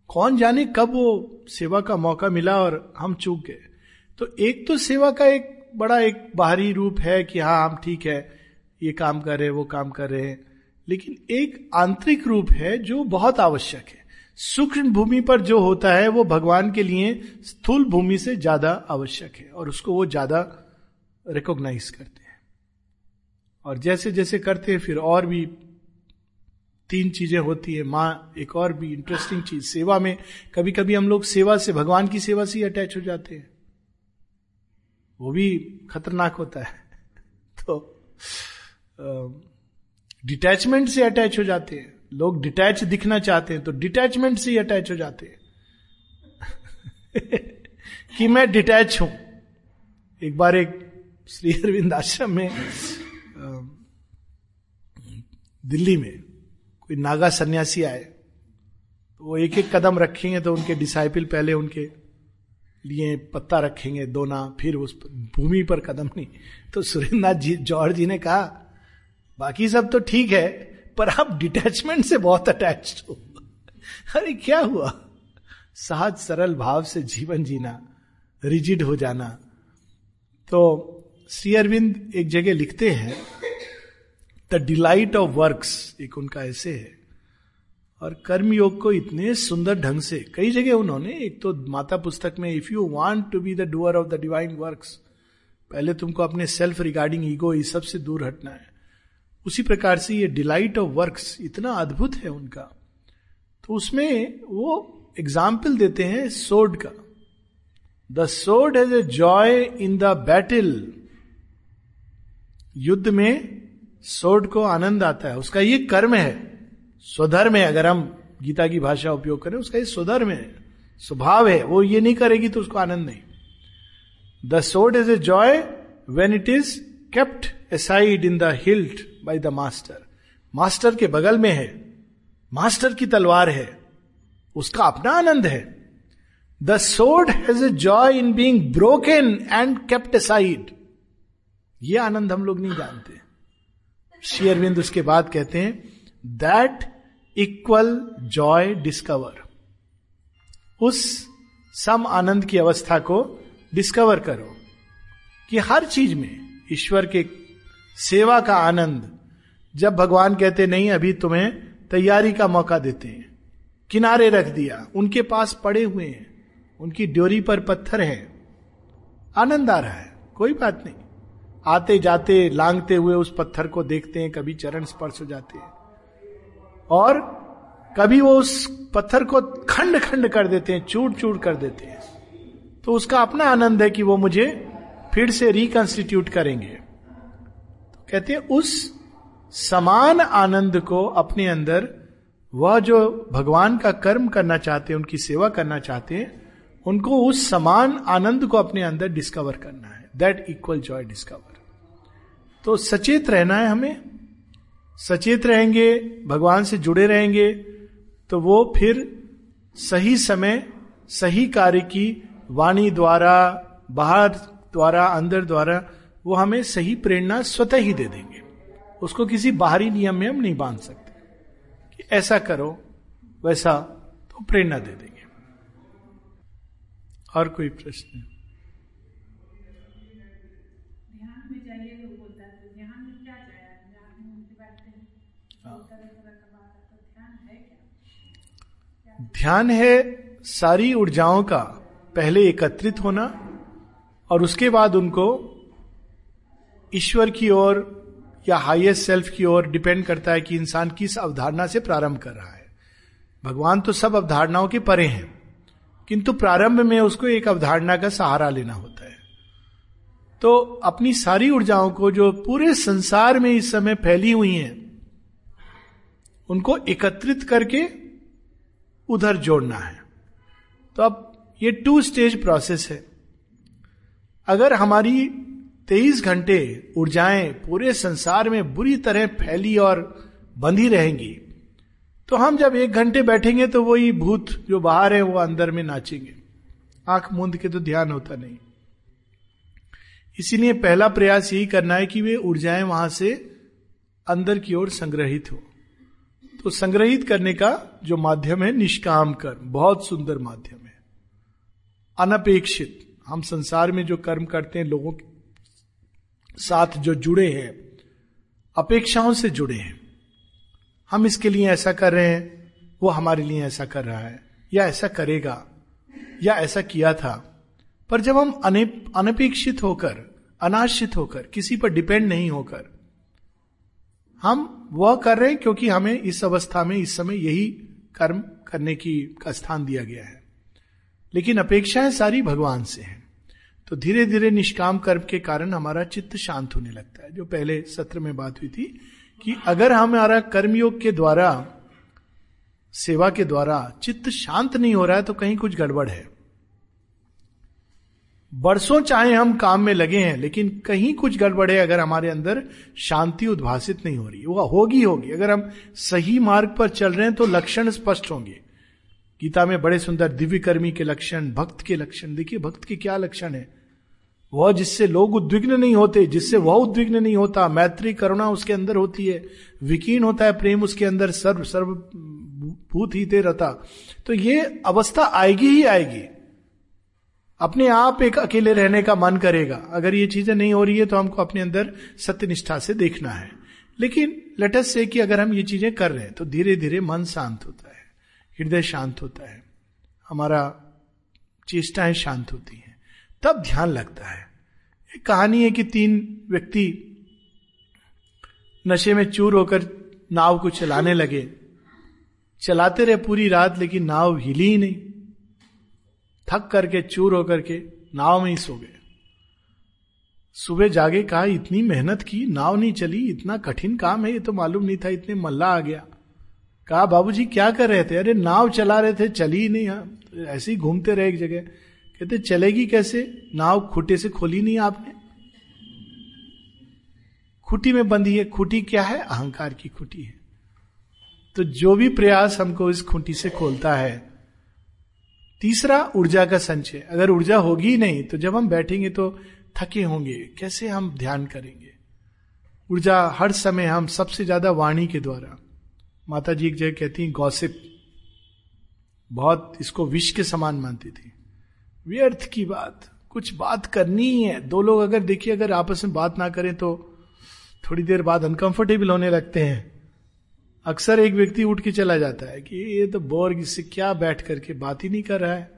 कौन जाने कब वो सेवा का मौका मिला और हम चूक गए? तो एक तो सेवा का एक बड़ा एक बाहरी रूप है कि हाँ हम ठीक है, ये काम कर रहे हैं, वो काम कर रहे हैं। लेकिन एक आंतरिक रूप है जो बहुत आवश्यक है। सूक्ष्म भूमि पर जो होता है, वो भगवान के लिए स्थूल भूमि से ज़्यादा आवश्यक है और उसको वो ज़्यादा रिकॉग्नाइज करते हैं। और जैसे जैसे करते हैं, फिर और भी तीन चीज़ें होती है। माँ, एक और भी इंटरेस्टिंग चीज़, सेवा में। कभी कभी हम लोग सेवा से, भगवान की सेवा से ही अटैच हो जाते हैं। वो भी खतरनाक होता है। तो डिटैचमेंट से अटैच हो जाते हैं। लोग डिटैच दिखना चाहते हैं तो डिटैचमेंट से ही अटैच हो जाते हैं। कि मैं डिटैच हूँ। एक बार एक श्री अरविंद आश्रम में दिल्ली में कोई नागा सन्यासी आए तो वो एक एक कदम रखेंगे तो उनके डिसाइपल पहले उनके लिए पत्ता रखेंगे दोना फिर उस भूमि पर कदम नहीं। तो सुरेंद्र जी, जौहर जी ने कहा, बाकी सब तो ठीक है पर आप डिटैचमेंट से बहुत अटैच हो। अरे, क्या हुआ? सहज सरल भाव से जीवन जीना रिजिड हो जाना। तो श्री अरविंद एक जगह लिखते हैं द डिलाइट ऑफ़ वर्क्स एक उनका ऐसे है, और कर्म योग को इतने सुंदर ढंग से कई जगह उन्होंने, एक तो माता पुस्तक में if you want to be the doer of the divine works पहले तुमको अपने सेल्फ रिगार्डिंग ईगो इस सबसे दूर हटना है। उसी प्रकार से ये डिलाइट ऑफ़ वर्क्स इतना अद्भुत है उनका। तो उसमें वो एग्ज़ाम्पल देते हैं सोड का। The sword has a joy in the battle युद्ध में सोड को आनंद आता है। उसका ये कर्म है। स्वधर्म है। अगर हम गीता की भाषा उपयोग करें, उसका ये स्वधर्म है। स्वभाव है। वो ये नहीं करेगी तो उसको आनंद नहीं। The sword is a joy when it is kept aside in the hilt by the master master के बगल में है। मास्टर की तलवार है। उसका अपना आनंद है। The sword has a joy in being broken and kept aside ये आनंद हम लोग नहीं जानते। श्री अरविंद उसके बाद कहते हैं दैट इक्वल जॉय डिस्कवर उस सम आनंद की अवस्था को डिस्कवर करो। कि हर चीज़ में ईश्वर के सेवा का आनंद। जब भगवान कहते, नहीं, अभी तुम्हें तैयारी का मौका देते हैं। किनारे रख दिया। उनके पास पड़े हुए हैं। उनकी ड्योरी पर पत्थर है। आनंद आ रहा है। कोई बात नहीं। आते जाते लांगते हुए उस पत्थर को देखते हैं। कभी चरण स्पर्श हो जाते हैं। और कभी वो उस पत्थर को खंड खंड कर देते हैं चूर चूर कर देते हैं। तो उसका अपना आनंद है कि वो मुझे फिर से रिकंस्टिट्यूट करेंगे। कहते हैं, उस समान आनंद को अपने अंदर, वह जो भगवान का कर्म करना चाहते हैं, उनकी सेवा करना चाहते हैं, उनको उस समान आनंद को अपने अंदर डिस्कवर करना है। दैट इक्वल जॉय डिस्कवर तो सचेत रहना है हमें। सचेत रहेंगे, भगवान से जुड़े रहेंगे तो वो फिर सही समय, सही कार्य की वाणी द्वारा, बाहर द्वारा, अंदर द्वारा वो हमें सही प्रेरणा स्वतः ही दे देंगे। उसको किसी बाहरी नियम में हम नहीं बाँध सकते। कि ऐसा करो वैसा तो प्रेरणा दे देंगे। और कोई प्रश्न? ध्यान है सारी ऊर्जाओं का पहले एकत्रित होना और उसके बाद उनको ईश्वर की ओर या हाईएस्ट सेल्फ की ओर डिपेंड करता है कि इंसान किस अवधारणा से प्रारंभ कर रहा है। भगवान तो सब अवधारणाओं के परे हैं, किंतु प्रारंभ में उसको एक अवधारणा का सहारा लेना होता है। तो अपनी सारी ऊर्जाओं को जो पूरे संसार में इस समय फैली हुई हैं, उनको एकत्रित करके उधर जोड़ना है। तो अब ये टू स्टेज प्रोसेस है। अगर हमारी तेईस घंटे ऊर्जाएँ पूरे संसार में बुरी तरह फैली और बंधी रहेंगी। तो हम जब एक घंटे बैठेंगे तो वही भूत जो बाहर है वो अंदर में नाचेंगे। आँख मूंद के तो ध्यान होता नहीं। इसीलिए पहला प्रयास यही करना है कि वे ऊर्जाएँ वहाँ से अंदर की ओर संग्रहित हो। तो संग्रहित करने का जो माध्यम है, निष्काम कर्म, बहुत सुंदर माध्यम है। अनपेक्षित, हम संसार में जो कर्म करते हैं, लोगों के साथ जो जुड़े हैं, अपेक्षाओं से जुड़े हैं। हम इसके लिए ऐसा कर रहे हैं, वो हमारे लिए ऐसा कर रहा है, या ऐसा करेगा, या ऐसा किया था। पर जब हम अनपेक्षित होकर, अनाश्रित होकर, किसी पर डिपेंड नहीं होकर, हम वह कर रहे हैं क्योंकि हमें इस अवस्था में, इस समय यही कर्म करने की, का स्थान दिया गया है। लेकिन अपेक्षाएँ सारी भगवान से हैं। तो धीरे धीरे निष्काम कर्म के कारण हमारा चित्त शांत होने लगता है। जो पहले सत्र में बात हुई थी कि अगर हमारा कर्मयोग के द्वारा, सेवा के द्वारा चित्त शांत नहीं हो रहा है तो कहीं कुछ गड़बड़ है। बरसों चाहे हम काम में लगे हैं, लेकिन कहीं कुछ गड़बड़ है अगर हमारे अंदर शांति उद्भासित नहीं हो रही। वो होगी होगी। अगर हम सही मार्ग पर चल रहे हैं तो लक्षण स्पष्ट होंगे। गीता में बड़े सुंदर दिव्य कर्मी के लक्षण, भक्त के लक्षण। देखिए, भक्त के क्या लक्षण है? वह जिससे लोग उद्विग्न नहीं होते, जिससे वह उद्विग्न नहीं होता, मैत्री करुणा उसके अंदर होती है, विकीर्ण होता है प्रेम उसके अंदर, सर्व सर्व भूत ही रहता तो ये अवस्था आएगी ही आएगी। अपने आप एक अकेले रहने का मन करेगा। अगर ये चीज़ें नहीं हो रही है तो हमको अपने अंदर सत्यनिष्ठा से देखना है। लेकिन लेटस से कि अगर हम ये चीज़ें कर रहे हैं तो धीरे धीरे मन शांत होता है, हृदय शांत होता है, हमारा चेष्टाएँ शांत होती हैं। तब ध्यान लगता है। एक कहानी है कि तीन व्यक्ति नशे में चूर होकर नाव को चलाने लगे। चलाते रहे पूरी रात, लेकिन नाव हिली ही नहीं। थक करके, चूर होकर के नाव में ही सो गए। सुबह जागे, कहा, इतनी मेहनत की, नाव नहीं चली, इतना कठिन काम है, ये तो मालूम नहीं था, इतने मल्ला आ गया। कहा, बाबूजी, क्या कर रहे थे? अरे, नाव चला रहे थे, चली ही नहीं हाँ ऐसे ही घूमते रहे एक जगह। कहते, चलेगी कैसे? नाव खुटे से खोली नहीं आपने? खुटी में बंधी है। खुटी क्या है? अहंकार की खुटी है। तो जो भी प्रयास हमको इस खुटी से खोलता है, तीसरा ऊर्जा का संचय। अगर ऊर्जा होगी नहीं तो जब हम बैठेंगे तो थके होंगे। कैसे हम ध्यान करेंगे? ऊर्जा हर समय हम सबसे ज़्यादा वाणी के द्वारा। माता जी एक जगह कहती हैं, गॉसिप। बहुत इसको विष के समान मानती थी। व्यर्थ की बात। कुछ बात करनी ही है। दो लोग अगर देखिए, अगर आपस में बात ना करें तो थोड़ी देर बाद अनकंफर्टेबल होने लगते हैं। अक्सर एक व्यक्ति उठ के चला जाता है कि ये तो बोर, इससे क्या बैठ करके बात ही नहीं कर रहा है?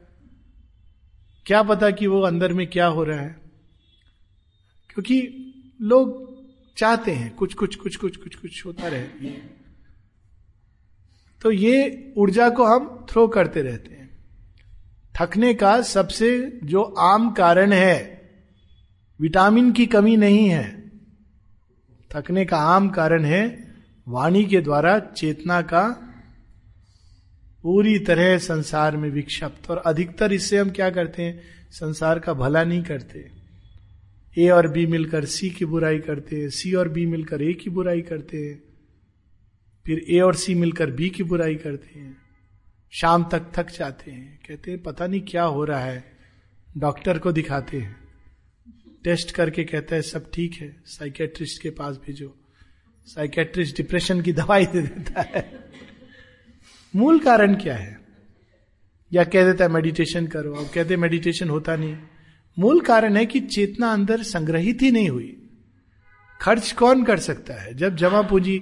क्या पता कि वो अंदर में क्या हो रहा है? क्योंकि लोग चाहते हैं, कुछ कुछ कुछ कुछ कुछ कुछ होता रहे। तो ये ऊर्जा को हम थ्रो करते रहते हैं। थकने का सबसे जो आम कारण है, विटामिन की कमी नहीं है। थकने का आम कारण है वाणी के द्वारा चेतना का पूरी तरह संसार में विक्षिप्त। और अधिकतर इससे हम क्या करते हैं? संसार का भला नहीं करते। ए और बी मिलकर सी की बुराई करते हैं, सी और बी मिलकर ए की बुराई करते हैं, फिर ए और सी मिलकर बी की बुराई करते हैं। शाम तक थक जाते हैं। कहते हैं, पता नहीं क्या हो रहा है। डॉक्टर को दिखाते हैं। टेस्ट करके कहता है, सब ठीक है, साइकेट्रिस्ट के पास भेजो। साइकेट्रिस्ट डिप्रेशन की दवाई दे देता है। मूल कारण क्या है? या कह देता है, मेडिटेशन करो। अब कहते मेडिटेशन होता नहीं। मूल कारण है कि चेतना अंदर संग्रहित ही नहीं हुई। खर्च कौन कर सकता है? जब जमा पूंजी,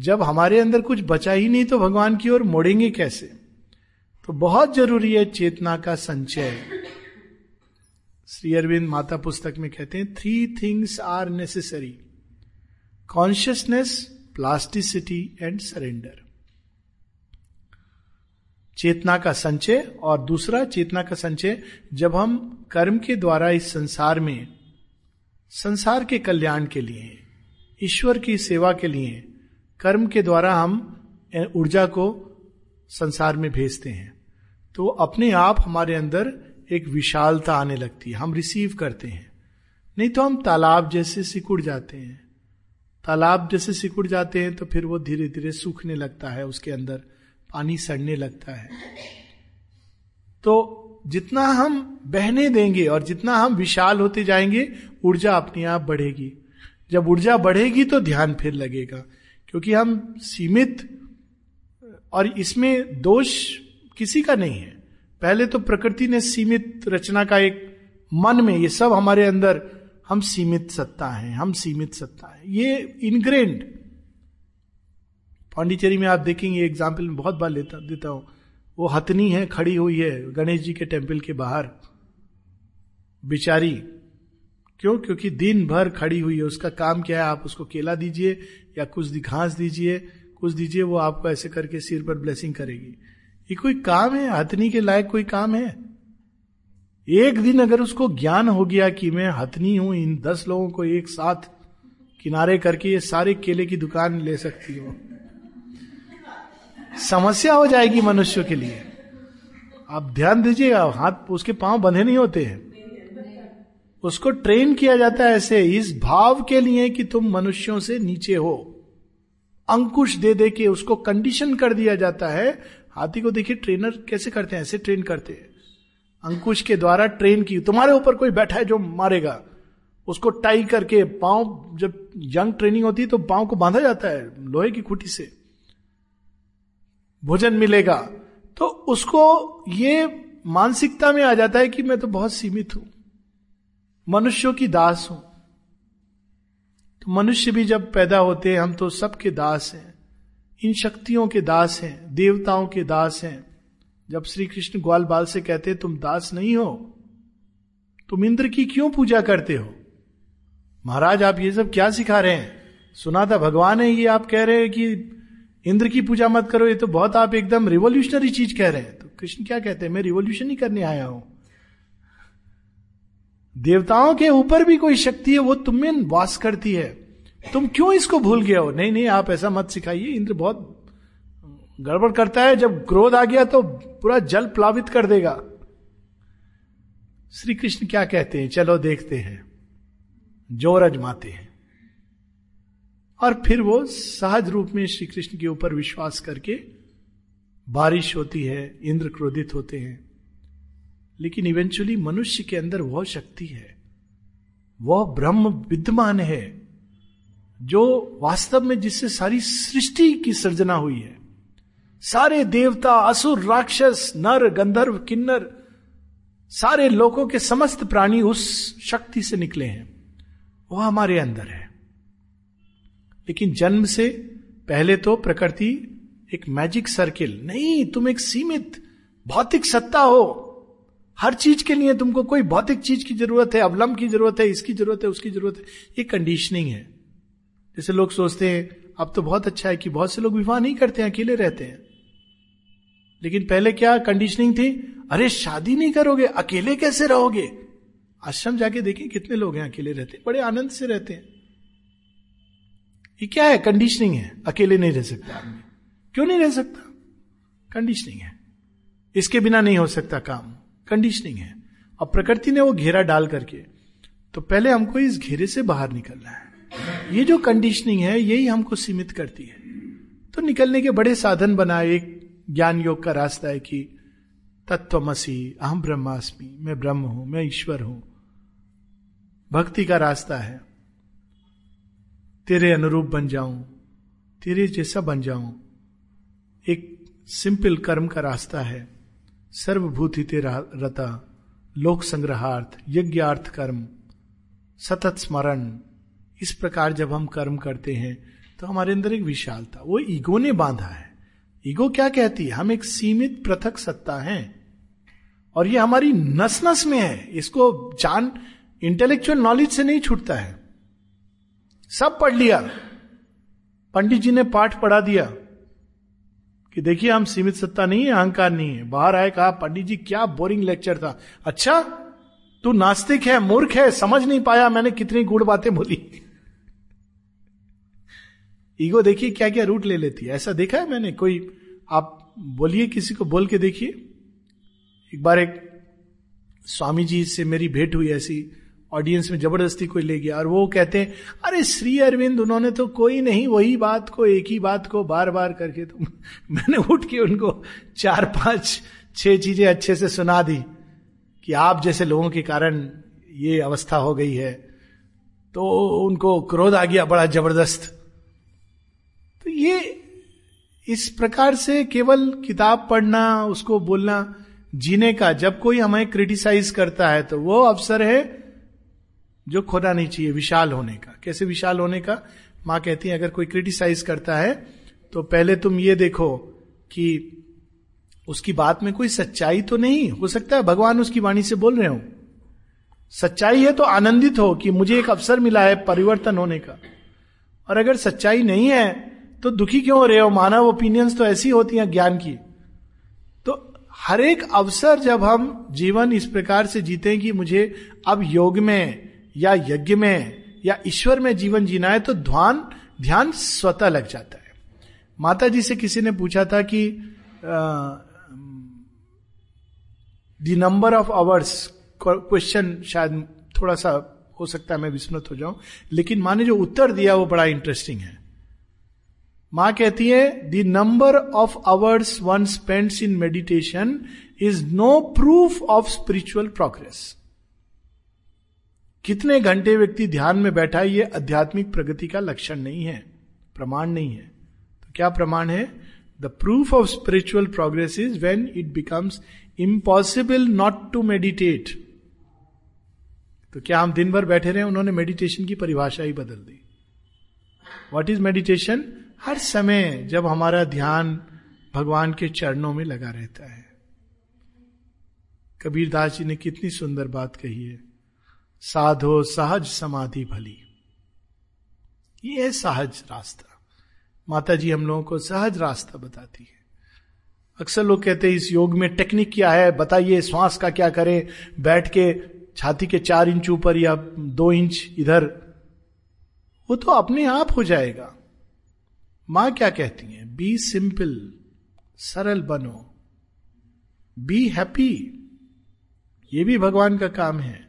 जब हमारे अंदर कुछ बचा ही नहीं तो भगवान की ओर मोड़ेंगे कैसे? तो बहुत ज़रूरी है चेतना का संचय। श्री अरविंद माता पुस्तक में कहते हैं three things are necessary consciousness plasticity and surrender चेतना का संचय और दूसरा चेतना का संचय, जब हम कर्म के द्वारा इस संसार में, संसार के कल्याण के लिए ईश्वर की सेवा के लिए कर्म के द्वारा हम ऊर्जा को संसार में भेजते हैं। तो अपने आप हमारे अंदर एक विशालता आने लगती है। हम रिसीव करते हैं। नहीं तो हम तालाब जैसे सिकुड़ जाते हैं। तालाब जैसे सिकुड़ जाते हैं तो फिर वो धीरे धीरे सूखने लगता है, उसके अंदर पानी सड़ने लगता है। तो जितना हम बहने देंगे और जितना हम विशाल होते जाएँगे, ऊर्जा अपने आप बढ़ेगी। जब ऊर्जा बढ़ेगी तो ध्यान फिर लगेगा, क्योंकि हम सीमित और इसमें दोष किसी का नहीं है। पहले तो प्रकृति ने सीमित रचना का एक मन में ये सब हमारे अंदर, हम सीमित सत्ता है, हम सीमित सत्ता है। ये इनग्रेंड पांडिचेरी में आप देखेंगे एग्ज़ाम्पल में बहुत बार लेता, देता हूँ। वो हथनी है, खड़ी हुई है गणेश जी के टेंपल के बाहर। बिचारी। क्यों? क्योंकि दिन भर खड़ी हुई है। उसका काम क्या है? आप उसको केला दीजिए या कुछ घास दीजिए, कुछ दीजिए, वो आपको ऐसे करके सिर पर ब्लेसिंग करेगी। ये कोई काम है? हथनी के लायक कोई काम है? एक दिन अगर उसको ज्ञान हो गया कि मैं हथनी हूँ, इन दस लोगों को एक साथ किनारे करके ये सारे केले की दुकान ले सकती हो। समस्या हो जाएगी मनुष्य के लिए। आप ध्यान दीजिएगा हाथ उसके पाँव बंधे नहीं होते हैं। उसको ट्रेन किया जाता है ऐसे, इस भाव के लिए कि तुम मनुष्यों से नीचे हो। अंकुश दे दे के उसको कंडीशन कर दिया जाता है हाथी को देखिए ट्रेनर कैसे करते हैं? ऐसे ट्रेन करते हैं। अंकुश के द्वारा ट्रेन की। तुम्हारे ऊपर कोई बैठा है जो मारेगा? उसको टाई करके पाँव, जब यंग ट्रेनिंग होती है तो पाँव को बांधा जाता है, लोहे की खुटी से। भोजन मिलेगा। तो उसको ये मानसिकता में आ जाता है कि मैं तो बहुत सीमित हूँ। मनुष्यों की दास हूँ। तो मनुष्य भी जब पैदा होते हैं, हम तो सबके दास हैं। इन शक्तियों के दास हैं, देवताओं के दास हैं। जब श्री कृष्ण ग्वाल बाल से कहते, तुम दास नहीं हो, तुम इंद्र की क्यों पूजा करते हो? महाराज, आप ये सब क्या सिखा रहे हैं? सुना था भगवान है, ये आप कह रहे हैं कि इंद्र की पूजा मत करो, ये तो बहुत आप एकदम रिवोल्यूशनरी चीज़ कह रहे हैं। तो कृष्ण क्या कहते हैं, मैं रिवोल्यूशन ही करने आया हूँ। देवताओं के ऊपर भी कोई शक्ति है, वो तुम में वास करती है। तुम क्यों इसको भूल गए हो? नहीं नहीं, आप ऐसा मत सिखाइए। इंद्र बहुत गड़बड़ करता है। जब क्रोध आ गया तो पूरा जल प्लावित कर देगा। श्री कृष्ण क्या कहते हैं? चलो देखते हैं। ज़ोर अजमाते हैं। और फिर वो सहज रूप में श्री कृष्ण के ऊपर विश्वास करके बारिश होती है, इंद्र क्रोधित होते हैं। लेकिन इवेंचुअली मनुष्य के अंदर वह शक्ति है। वह ब्रह्म विद्यमान है। जो वास्तव में जिससे सारी सृष्टि की सृजना हुई है। सारे देवता, असुर, राक्षस, नर, गंधर्व, किन्नर, सारे लोगों के समस्त प्राणी उस शक्ति से निकले हैं। वह हमारे अंदर है। लेकिन जन्म से पहले तो प्रकृति एक मैजिक सर्किल, नहीं, तुम एक सीमित, भौतिक सत्ता हो। हर चीज़ के लिए तुमको कोई भौतिक चीज़ की ज़रूरत है, अवलंब की ज़रूरत है, इसकी ज़रूरत है, उसकी ज़रूरत है। ये कंडीशनिंग है। जैसे लोग सोचते हैं, अब तो बहुत अच्छा है कि बहुत से लोग विवाह नहीं करते हैं, अकेले रहते हैं। लेकिन पहले क्या कंडीशनिंग थी? अरे, शादी नहीं करोगे, अकेले कैसे रहोगे? आश्रम जाके देखिए कितने लोग हैं अकेले रहते हैं, बड़े आनंद से रहते हैं। ये क्या है कंडीशनिंग है? अकेले नहीं रह सकता आदमी। क्यों नहीं रह सकता? कंडीशनिंग है। इसके बिना नहीं हो सकता काम। कंडीशनिंग है। और प्रकृति ने वो घेरा डाल करके तो पहले हमको इस घेरे से बाहर निकलना है। ये जो कंडीशनिंग है, यही हमको सीमित करती है। तो निकलने के बड़े साधन बनाए एक ज्ञान योग का रास्ता है कि तत्वमसी अहम ब्रह्मास्मि, मैं ब्रह्म हूँ, मैं ईश्वर हूँ। भक्ति का रास्ता है। तेरे अनुरूप बन जाऊँ, तेरे जैसा बन जाऊँ, एक सिंपल कर्म का रास्ता है। सर्वभूति रता, लोक संग्रहार्थ, यज्ञार्थ कर्म, सतत स्मरण। इस प्रकार जब हम कर्म करते हैं तो हमारे अंदर एक विशालता, वो ईगो ने बांधा है। ईगो क्या कहती है? हम एक सीमित पृथक सत्ता हैं। और ये हमारी नस नस में है। इसको जान इंटेलेक्चुअल नॉलेज से नहीं छूटता है। सब पढ़ लिया। पंडित जी ने पाठ पढ़ा दिया कि देखिए, हम सीमित सत्ता नहीं है, अहंकार नहीं है। बाहर आए, कहा, पंडित जी, क्या बोरिंग लेक्चर था। अच्छा तू नास्तिक है, मूर्ख है, समझ नहीं पाया, मैंने कितनी गुड़ बातें बोली। ईगो देखिए क्या क्या रूट ले लेती है। ऐसा देखा है मैंने? कोई आप बोलिए, किसी को बोल के देखिए। एक बार एक स्वामी जी से मेरी भेंट हुई ऐसी ऑडियंस में ज़बरदस्ती कोई ले गया, और वो कहते हैं, अरे श्री अरविंद, उन्होंने तो कोई नहीं, वही बात को, एक ही बात को बार बार करके तो मैंने उठ के उनको चार, पाँच, छह चीज़ें अच्छे से सुना दी कि आप जैसे लोगों के कारण ये अवस्था हो गई है। तो उनको क्रोध आ गया, बड़ा ज़बरदस्त। तो ये इस प्रकार से केवल किताब पढ़ना, उसको बोलना, जीने का, जब कोई हमें क्रिटिसाइज करता है तो वो अवसर है जो खोना नहीं चाहिए, विशाल होने का। कैसे विशाल होने का? माँ कहती है, अगर कोई क्रिटिसाइज करता है तो पहले तुम ये देखो कि उसकी बात में कोई सच्चाई तो नहीं। हो सकता है भगवान उसकी वाणी से बोल रहे हो। सच्चाई है तो आनंदित हो कि मुझे एक अवसर मिला है परिवर्तन होने का। और अगर सच्चाई नहीं है तो दुखी क्यों हो रहे हो? मानव ओपिनियंस तो ऐसी होती हैं ज्ञान की। तो हर एक अवसर जब हम जीवन इस प्रकार से जीते कि मुझे अब योग में या यज्ञ में या ईश्वर में जीवन जीना है तो ध्यान ध्यान स्वतः लग जाता है। माता जी से किसी ने पूछा था कि the number of hours question शायद थोड़ा सा हो सकता है, मैं विस्मृत हो जाऊँ। लेकिन माँ ने जो उत्तर दिया वो बड़ा इंटरेस्टिंग है। माँ कहती है the number of hours one spends in meditation is no proof of spiritual progress कितने घंटे व्यक्ति ध्यान में बैठा है, ये आध्यात्मिक प्रगति का लक्षण नहीं है, प्रमाण नहीं है। तो क्या प्रमाण है? The proof of spiritual progress is when it becomes impossible not to meditate तो क्या हम दिन भर बैठे रहे, उन्होंने मेडिटेशन की परिभाषा ही बदल दी। वॉट इज़ मेडिटेशन हर समय जब हमारा ध्यान भगवान के चरणों में लगा रहता है। कबीर दास जी ने कितनी सुंदर बात कही है। साधो सहज समाधि भली। ये है सहज रास्ता। माता जी हम लोगों को सहज रास्ता बताती है। अक्सर लोग कहते हैं, इस योग में टेक्निक क्या है? बताइए, श्वास का क्या करें? बैठ के छाती के चार इंच ऊपर या दो इंच इधर, वो तो अपने आप हो जाएगा। माँ क्या कहती है? बी सिंपल सरल बनो। बी हैप्पी ये भी भगवान का काम है।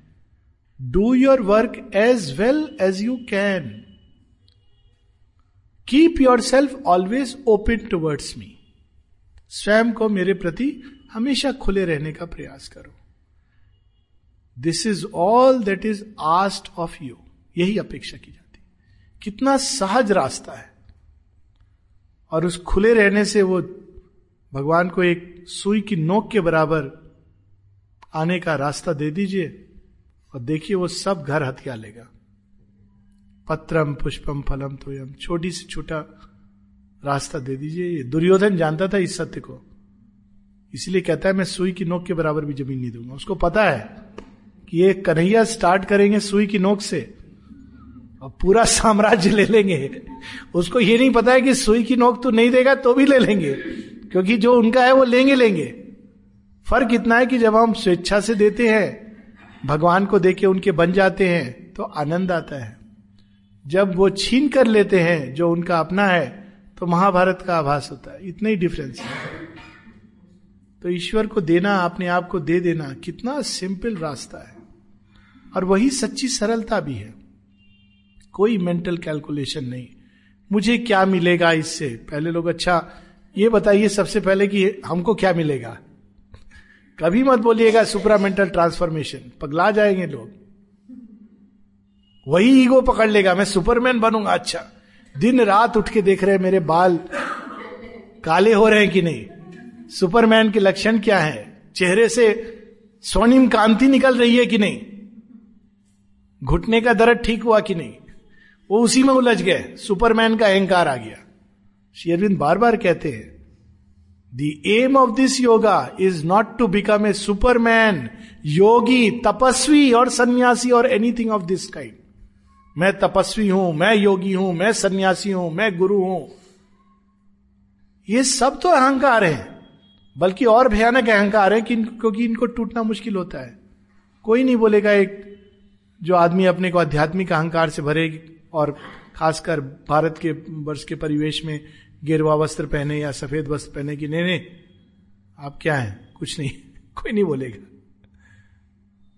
Do your work as well as you can keep yourself always open towards me स्वयं को मेरे प्रति हमेशा खुले रहने का प्रयास करो। This is all that is asked of you यही अपेक्षा की जाती कितना सहज रास्ता है। और उस खुले रहने से वो भगवान को एक सुई की नोक के बराबर आने का रास्ता दे दीजिए और देखिए वो सब घर हथिया लेगा। पत्रम, पुष्पम, फलम, तोयम, छोटी से छोटा रास्ता दे दीजिए। ये दुर्योधन जानता था इस सत्य को। इसलिए कहता है, मैं सुई की नोक के बराबर भी ज़मीन नहीं दूँगा। उसको पता है कि ये कन्हैया स्टार्ट करेंगे सुई की नोक से। और पूरा साम्राज्य ले लेंगे। उसको ये नहीं पता है कि सुई की नोक तो नहीं देगा तो भी ले लेंगे, क्योंकि जो उनका है वो लेंगे लेंगे। फ़र्क इतना है कि जब हम स्वेच्छा से देते हैं, भगवान को देके उनके बन जाते हैं तो आनंद आता है। जब वो छीन कर लेते हैं, जो उनका अपना है तो महाभारत का आभास होता है। इतना ही डिफरेंस है। तो ईश्वर को देना, अपने आप को दे देना, कितना सिंपल रास्ता है। और वही सच्ची सरलता भी है। कोई मेंटल कैलकुलेशन नहीं। मुझे क्या मिलेगा इससे? पहले लोग अच्छा ये बताइए सबसे पहले कि हमको क्या मिलेगा? कभी मत बोलिएगा सुपरामेंटल ट्रांसफॉर्मेशन पगला जाएँगे लोग। वही ईगो पकड़ लेगा, मैं सुपरमैन बनूँगा अच्छा। दिन रात उठ के देख रहे हैं मेरे बाल काले हो रहे हैं कि नहीं? सुपरमैन के लक्षण क्या है? चेहरे से स्वर्णिम कांति निकल रही है कि नहीं? घुटने का दर्द ठीक हुआ कि नहीं? वो उसी में उलझ गए। सुपरमैन का अहंकार आ गया। शेरविंद बार बार कहते हैं the aim of this yoga is not to become a superman योगी तपस्वी और सन्यासी और एनीथिंग ऑफ़ दिस काइंड मैं तपस्वी हूँ, मैं योगी हूँ, मैं सन्यासी हूँ, मैं गुरु हूँ। ये सब तो अहंकार है, बल्कि और भयानक अहंकार है कि क्योंकि इनको टूटना मुश्किल होता है। कोई नहीं बोलेगा एक, जो आदमी अपने को आध्यात्मिक अहंकार से भरे और खासकर भारत के वर्ष के परिवेश में गेरवा वस्त्र पहने या सफ़ेद वस्त्र पहने की नहीं नहीं, आप क्या हैं? कुछ नहीं, कोई नहीं बोलेगा।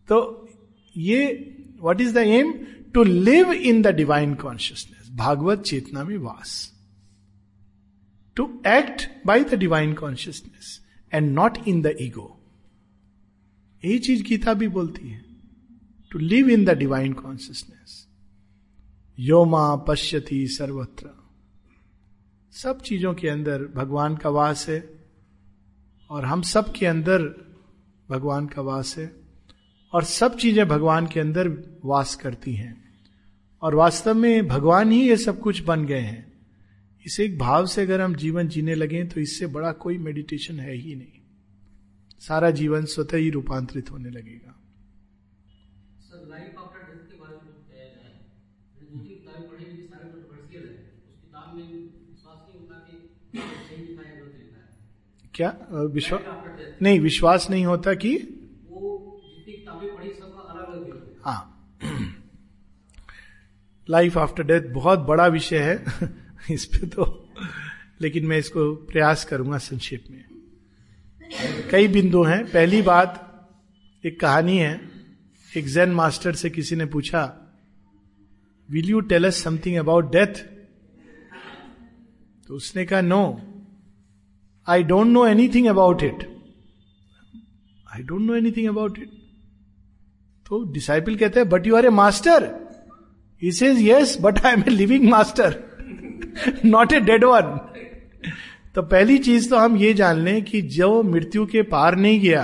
तो ये what is the aim to live in the divine consciousness Bhagavat चेतना में वास। To act by the divine consciousness and not in the ego यही चीज़ गीता भी बोलती है। To live in the divine consciousness Yoma पश्यति सर्वत्र। सब चीज़ों के अंदर भगवान का वास है और हम सब के अंदर भगवान का वास है और सब चीज़ें भगवान के अंदर वास करती हैं। और वास्तव में भगवान ही ये सब कुछ बन गए हैं। इस एक भाव से अगर हम जीवन जीने लगे तो इससे बड़ा कोई मेडिटेशन है ही नहीं। सारा जीवन स्वतः ही रूपांतरित होने लगेगा। क्या? विश्वास नहीं विश्वास नहीं होता कि हाँ। लाइफ आफ्टर डेथ बहुत बड़ा विषय है। इस पे तो लेकिन मैं इसको प्रयास करूँगा संक्षेप में। कई बिंदु हैं। पहली बात, एक कहानी है। एक जैन मास्टर से किसी ने पूछा will you tell us something about death तो उसने कहा no I don't know anything about it I don't know anything about it तो डिसाइपल कहते हैं but you are a master he says yes but I am a living master not a dead one तो पहली चीज़ तो हम ये जान लें कि जो मृत्यु के पार नहीं गया,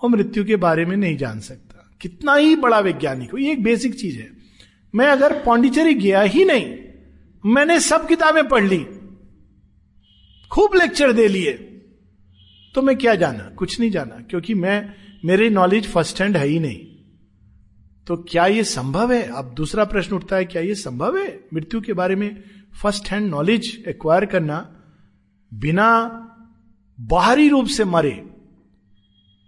वो मृत्यु के बारे में नहीं जान सकता। कितना ही बड़ा वैज्ञानिक हो, ये एक बेसिक चीज़ है। मैं अगर पौंडिचेरी गया ही नहीं, मैंने सब किताबें पढ़ ली खूब लेक्चर दे लिए। तो मैं क्या जाना? कुछ नहीं जाना, क्योंकि मैं, मेरी नॉलेज फ़र्स्ट हैंड है ही नहीं। तो क्या यह संभव है? अब दूसरा प्रश्न उठता है, क्या यह संभव है मृत्यु के बारे में फ़र्स्ट हैंड नॉलेज एक्वायर करना? बिना बाहरी रूप से मरे।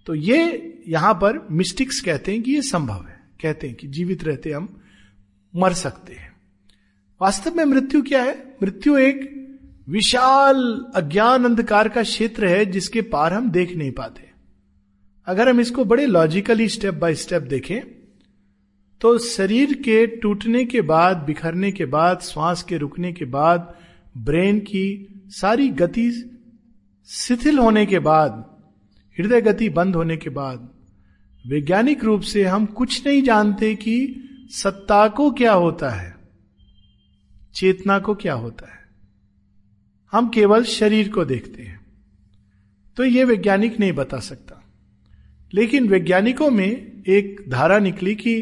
तो ये यहाँ पर मिस्टिक्स कहते हैं कि यह संभव है। कहते हैं कि जीवित रहते हम, मर सकते हैं। वास्तव में मृत्यु क्या है? मृत्यु एक विशाल अज्ञान अंधकार का क्षेत्र है जिसके पार हम देख नहीं पाते। अगर हम इसको बड़े लॉजिकली स्टेप बाय स्टेप देखें तो शरीर के टूटने के बाद, बिखरने के बाद, श्वास के रुकने के बाद, ब्रेन की सारी गति शिथिल होने के बाद, हृदय गति बंद होने के बाद, वैज्ञानिक रूप से हम कुछ नहीं जानते कि सत्ता को क्या होता है, चेतना को क्या होता है। हम केवल शरीर को देखते हैं। तो यह वैज्ञानिक नहीं बता सकता। लेकिन वैज्ञानिकों में एक धारा निकली कि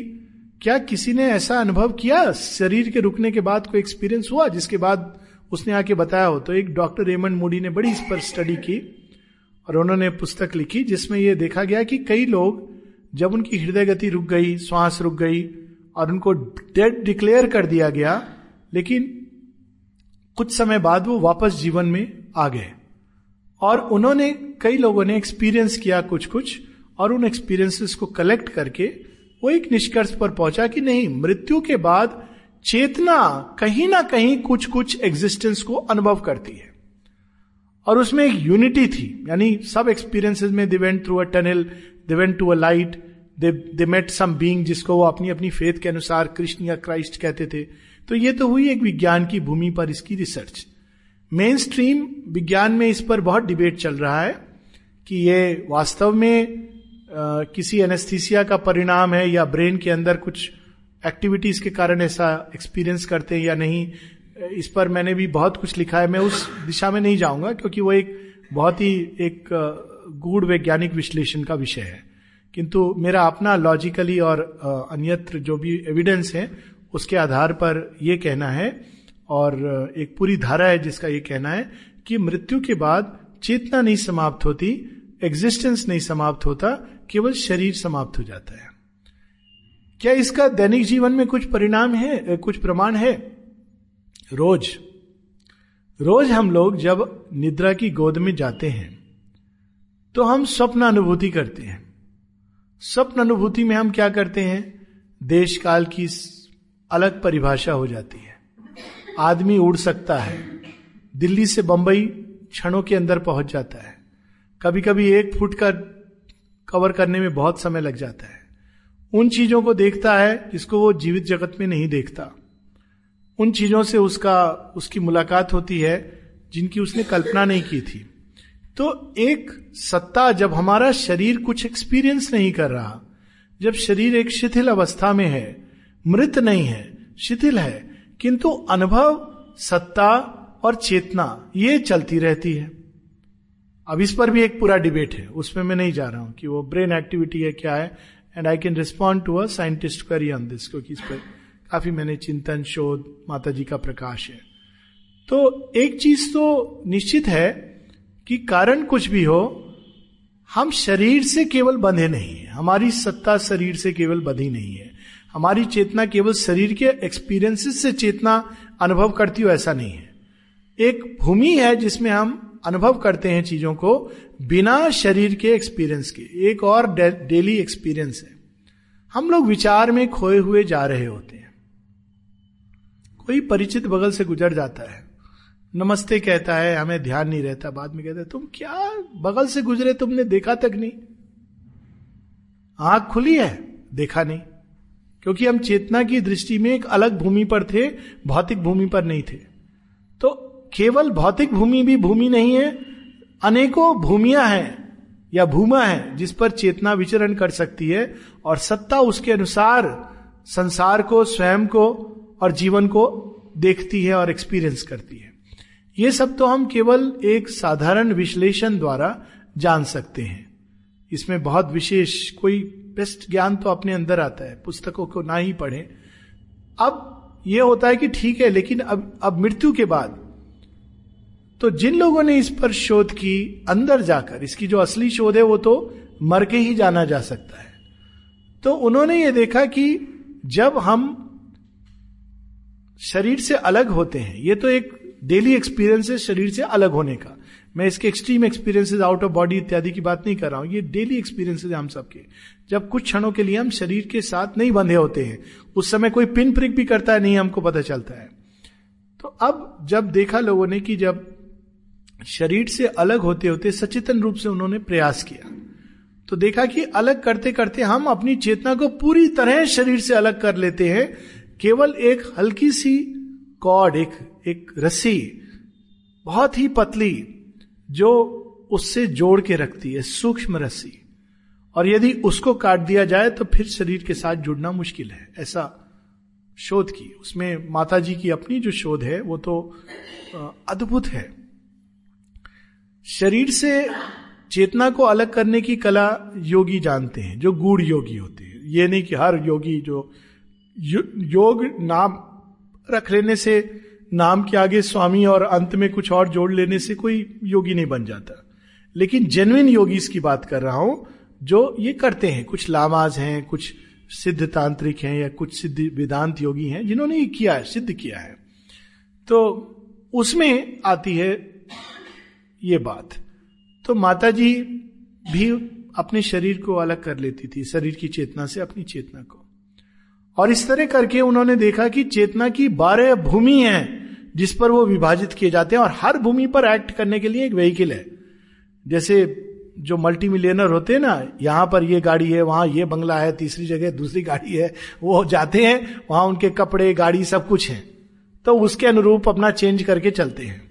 क्या किसी ने ऐसा अनुभव किया? शरीर के रुकने के बाद कोई एक्सपीरियंस हुआ? जिसके बाद उसने आके बताया हो तो एक डॉक्टर रेमंड मूडी ने बड़ी इस पर स्टडी की और उन्होंने पुस्तक लिखी, जिसमें यह देखा गया कि कई लोग जब उनकी हृदय गति रुक गई, श्वास रुक गई और उनको डेड डिक्लेयर कर दिया गया, लेकिन कुछ समय बाद वो वापस जीवन में आ गए। और उन्होंने, कई लोगों ने एक्सपीरियंस किया कुछ कुछ और उन एक्सपीरियंसेस को कलेक्ट करके वो एक निष्कर्ष पर पहुँचा कि नहीं, मृत्यु के बाद चेतना कहीं ना कहीं कुछ कुछ एग्जिस्टेंस को अनुभव करती है। और उसमें एक यूनिटी थी, यानी सब एक्सपीरियंसेस में they went through a tunnel they went to a light they they met some being जिसको वो अपनी अपनी फेथ के अनुसार कृष्ण या क्राइस्ट कहते थे। तो ये तो हुई एक विज्ञान की भूमि पर इसकी रिसर्च मेन स्ट्रीम विज्ञान में इस पर बहुत डिबेट चल रहा है कि ये वास्तव में आ, किसी एनेस्थीसिया का परिणाम है या ब्रेन के अंदर कुछ एक्टिविटीज़ के कारण ऐसा एक्सपीरियंस करते हैं या नहीं इस पर मैंने भी बहुत कुछ लिखा है। मैं उस दिशा में नहीं जाऊँगा क्योंकि वो एक बहुत ही एक गूढ़ वैज्ञानिक विश्लेषण का विषय है। किंतु मेरा अपना लॉजिकली और अन्यत्र जो भी एविडेंस है उसके आधार पर यह कहना है, और एक पूरी धारा है जिसका यह कहना है कि मृत्यु के बाद चेतना नहीं समाप्त होती एग्जिस्टेंस नहीं समाप्त होता, केवल शरीर समाप्त हो जाता है। क्या इसका दैनिक जीवन में कुछ परिणाम है, कुछ प्रमाण है? रोज। रोज हम लोग जब निद्रा की गोद में जाते हैं तो हम स्वप्न अनुभूति करते हैं। स्वप्न अनुभूति में हम क्या करते हैं? देश काल की अलग परिभाषा हो जाती है। आदमी उड़ सकता है। दिल्ली से बंबई क्षणों के अंदर पहुँच जाता है। कभी कभी एक फुट का कवर करने में बहुत समय लग जाता है। उन चीज़ों को देखता है जिसको वो जीवित जगत में नहीं देखता। उन चीज़ों से उसका, उसकी मुलाकात होती है जिनकी उसने कल्पना नहीं की थी। तो एक सत्ता जब हमारा शरीर कुछ एक्सपीरियंस नहीं कर रहा, जब शरीर एक शिथिल अवस्था में है मृत नहीं है, शिथिल है, किंतु अनुभव, सत्ता और चेतना, ये चलती रहती है। अब इस पर भी एक पूरा डिबेट है, उसमें मैं नहीं जा रहा हूँ कि वो ब्रेन एक्टिविटी है क्या है and I can respond to a scientist query on this क्योंकि इस पर काफ़ी मैंने चिंतन, शोध माता जी का प्रकाश है। तो एक चीज़ तो निश्चित है कि कारण कुछ भी हो, हम शरीर से केवल बंधे नहीं है, हमारी सत्ता शरीर से केवल बंधी नहीं है। हमारी चेतना केवल शरीर के एक्सपीरियंसेस से चेतना अनुभव करती हो, ऐसा नहीं है। एक भूमि है जिसमें हम अनुभव करते हैं चीज़ों को बिना शरीर के एक्सपीरियंस के। एक और डेली एक्सपीरियंस है। हम लोग विचार में खोए हुए जा रहे होते हैं। कोई परिचित बगल से गुजर जाता है। नमस्ते कहता है, हमें ध्यान नहीं रहता। बाद में कहता है, तुम क्या बगल से गुजरे? तुमने देखा तक नहीं? आँख खुली है, देखा नहीं। क्योंकि हम चेतना की दृष्टि में एक अलग भूमि पर थे, भौतिक भूमि पर नहीं थे। तो केवल भौतिक भूमि भी भूमि नहीं है, अनेकों भूमिया हैं या भूमा है जिस पर चेतना विचरण कर सकती है और सत्ता उसके अनुसार संसार को, स्वयं को और जीवन को देखती है और एक्सपीरियंस करती है। ये सब तो हम केवल एक साधारण विश्लेषण द्वारा जान सकते हैं। इसमें बहुत विशेष कोई बेस्ट ज्ञान तो अपने अंदर आता है, पुस्तकों को ना ही पढ़े। अब यह होता है कि ठीक है, लेकिन अब अब मृत्यु के बाद तो जिन लोगों ने इस पर शोध की अंदर जाकर, इसकी जो असली शोध है वो तो मर के ही जाना जा सकता है। तो उन्होंने ये देखा कि जब हम शरीर से अलग होते हैं, ये तो एक डेली एक्सपीरियंस है शरीर से अलग होने का। मैं इसके extreme experiences out of body इत्यादि की बात नहीं कर रहा हूँ। ये डेली एक्सपीरियंसेस हम सबके। जब कुछ क्षणों के लिए हम शरीर के साथ नहीं बंधे होते हैं, उस समय कोई पिन प्रिक भी करता है, नहीं, हमको पता चलता है। तो अब जब देखा लोगों ने कि जब शरीर से अलग होते होते, सचेतन रूप से उन्होंने प्रयास किया तो देखा कि अलग करते करते हम अपनी चेतना को पूरी तरह शरीर से अलग कर लेते हैं। केवल एक हल्की सी कॉर्ड एक एक रस्सी, बहुत ही पतली जो उससे जोड़ के रखती है सूक्ष्म रस्सी। और यदि उसको काट दिया जाए तो फिर शरीर के साथ जुड़ना मुश्किल है। ऐसा शोध की। उसमें माता जी की अपनी जो शोध है वो तो अद्भुत है। शरीर से चेतना को अलग करने की कला योगी जानते हैं जो गूढ़ योगी होते हैं। ये नहीं कि हर योगी जो यो, योग नाम रख लेने से नाम के आगे स्वामी और अंत में कुछ और जोड़ लेने से कोई योगी नहीं बन जाता। लेकिन जेन्युइन योगी की बात कर रहा हूँ, जो ये करते हैं। कुछ लामाज हैं, कुछ सिद्ध तांत्रिक हैं या कुछ सिद्ध वेदांत योगी हैं, जिन्होंने ये किया है, सिद्ध किया है। तो उसमें आती है ये बात। तो माता जी भी अपने शरीर को अलग कर लेती थी, शरीर की चेतना से अपनी चेतना को। और इस तरह करके उन्होंने देखा कि चेतना की बारह भूमि है जिस पर वो विभाजित किए जाते हैं और हर भूमि पर एक्ट करने के लिए एक व्हीकल है। जैसे जो मल्टी मिलियनर होते हैं ना, यहाँ पर ये गाड़ी है, वहाँ ये बंगला है, तीसरी जगह दूसरी गाड़ी है, वो जाते हैं, वहाँ उनके कपड़े, गाड़ी सब कुछ है। तो उसके अनुरूप अपना चेंज करके चलते हैं।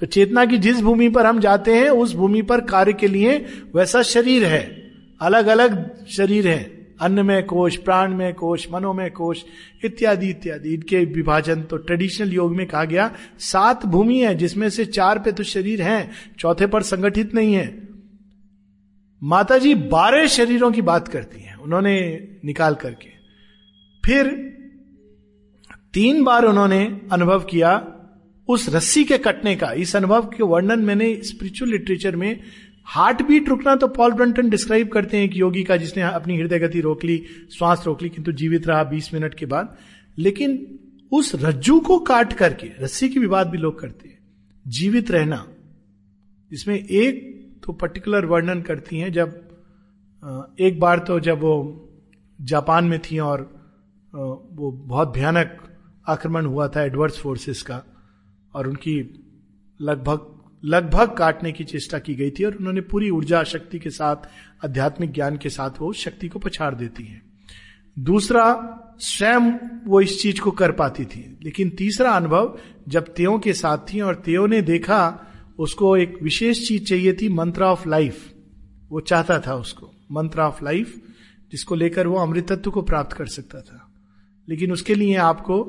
तो चेतना की जिस भूमि पर हम जाते हैं, उस भूमि पर कार्य के लिए वैसा शरीर है अलग अलग शरीर है। अन्न में कोश प्राण में कोश मनो में कोश, इत्यादि इत्यादि। इनके विभाजन तो ट्रेडिशनल योग में कहा गया। सात भूमि है, जिसमें से चार पे तो शरीर हैं, चौथे पर संगठित नहीं है। माता जी बारह शरीरों की बात करती हैं, उन्होंने निकाल करके। फिर तीन बार उन्होंने अनुभव किया, उस रस्सी के कटने का। इस अनुभव के वर्णन मैंने स्पिरिचुअल लिटरेचर में हार्ट बीट रुकना तो पॉल ब्रंटन डिस्क्राइब करते हैं कि योगी का, जिसने अपनी हृदय गति रोक ली, श्वास रोक ली, किंतु जीवित रहा 20 मिनट के बाद। लेकिन उस रज्जू को काट करके, रस्सी की विवाद भी लोग करते हैं। जीवित रहना, इसमें एक तो पर्टिकुलर वर्णन करती हैं, जब एक बार तो जब वो जापान में थी और वो बहुत भयानक आक्रमण हुआ था एडवर्स फोर्सेस का, और उनकी लगभग लगभग काटने की चेष्टा की गई थी और उन्होंने पूरी ऊर्जा शक्ति के साथ, आध्यात्मिक ज्ञान के साथ वो शक्ति को पछाड़ देती है। दूसरा, स्वयं वो इस चीज़ को कर पाती थी। लेकिन तीसरा अनुभव, जब त्यों के साथ थी और त्यों ने देखा, उसको एक विशेष चीज़ चाहिए थी, मंत्र ऑफ़ लाइफ। वो चाहता था उसको, मंत्र ऑफ़ लाइफ, जिसको लेकर वो अमृतत्व को प्राप्त कर सकता था। लेकिन उसके लिए आपको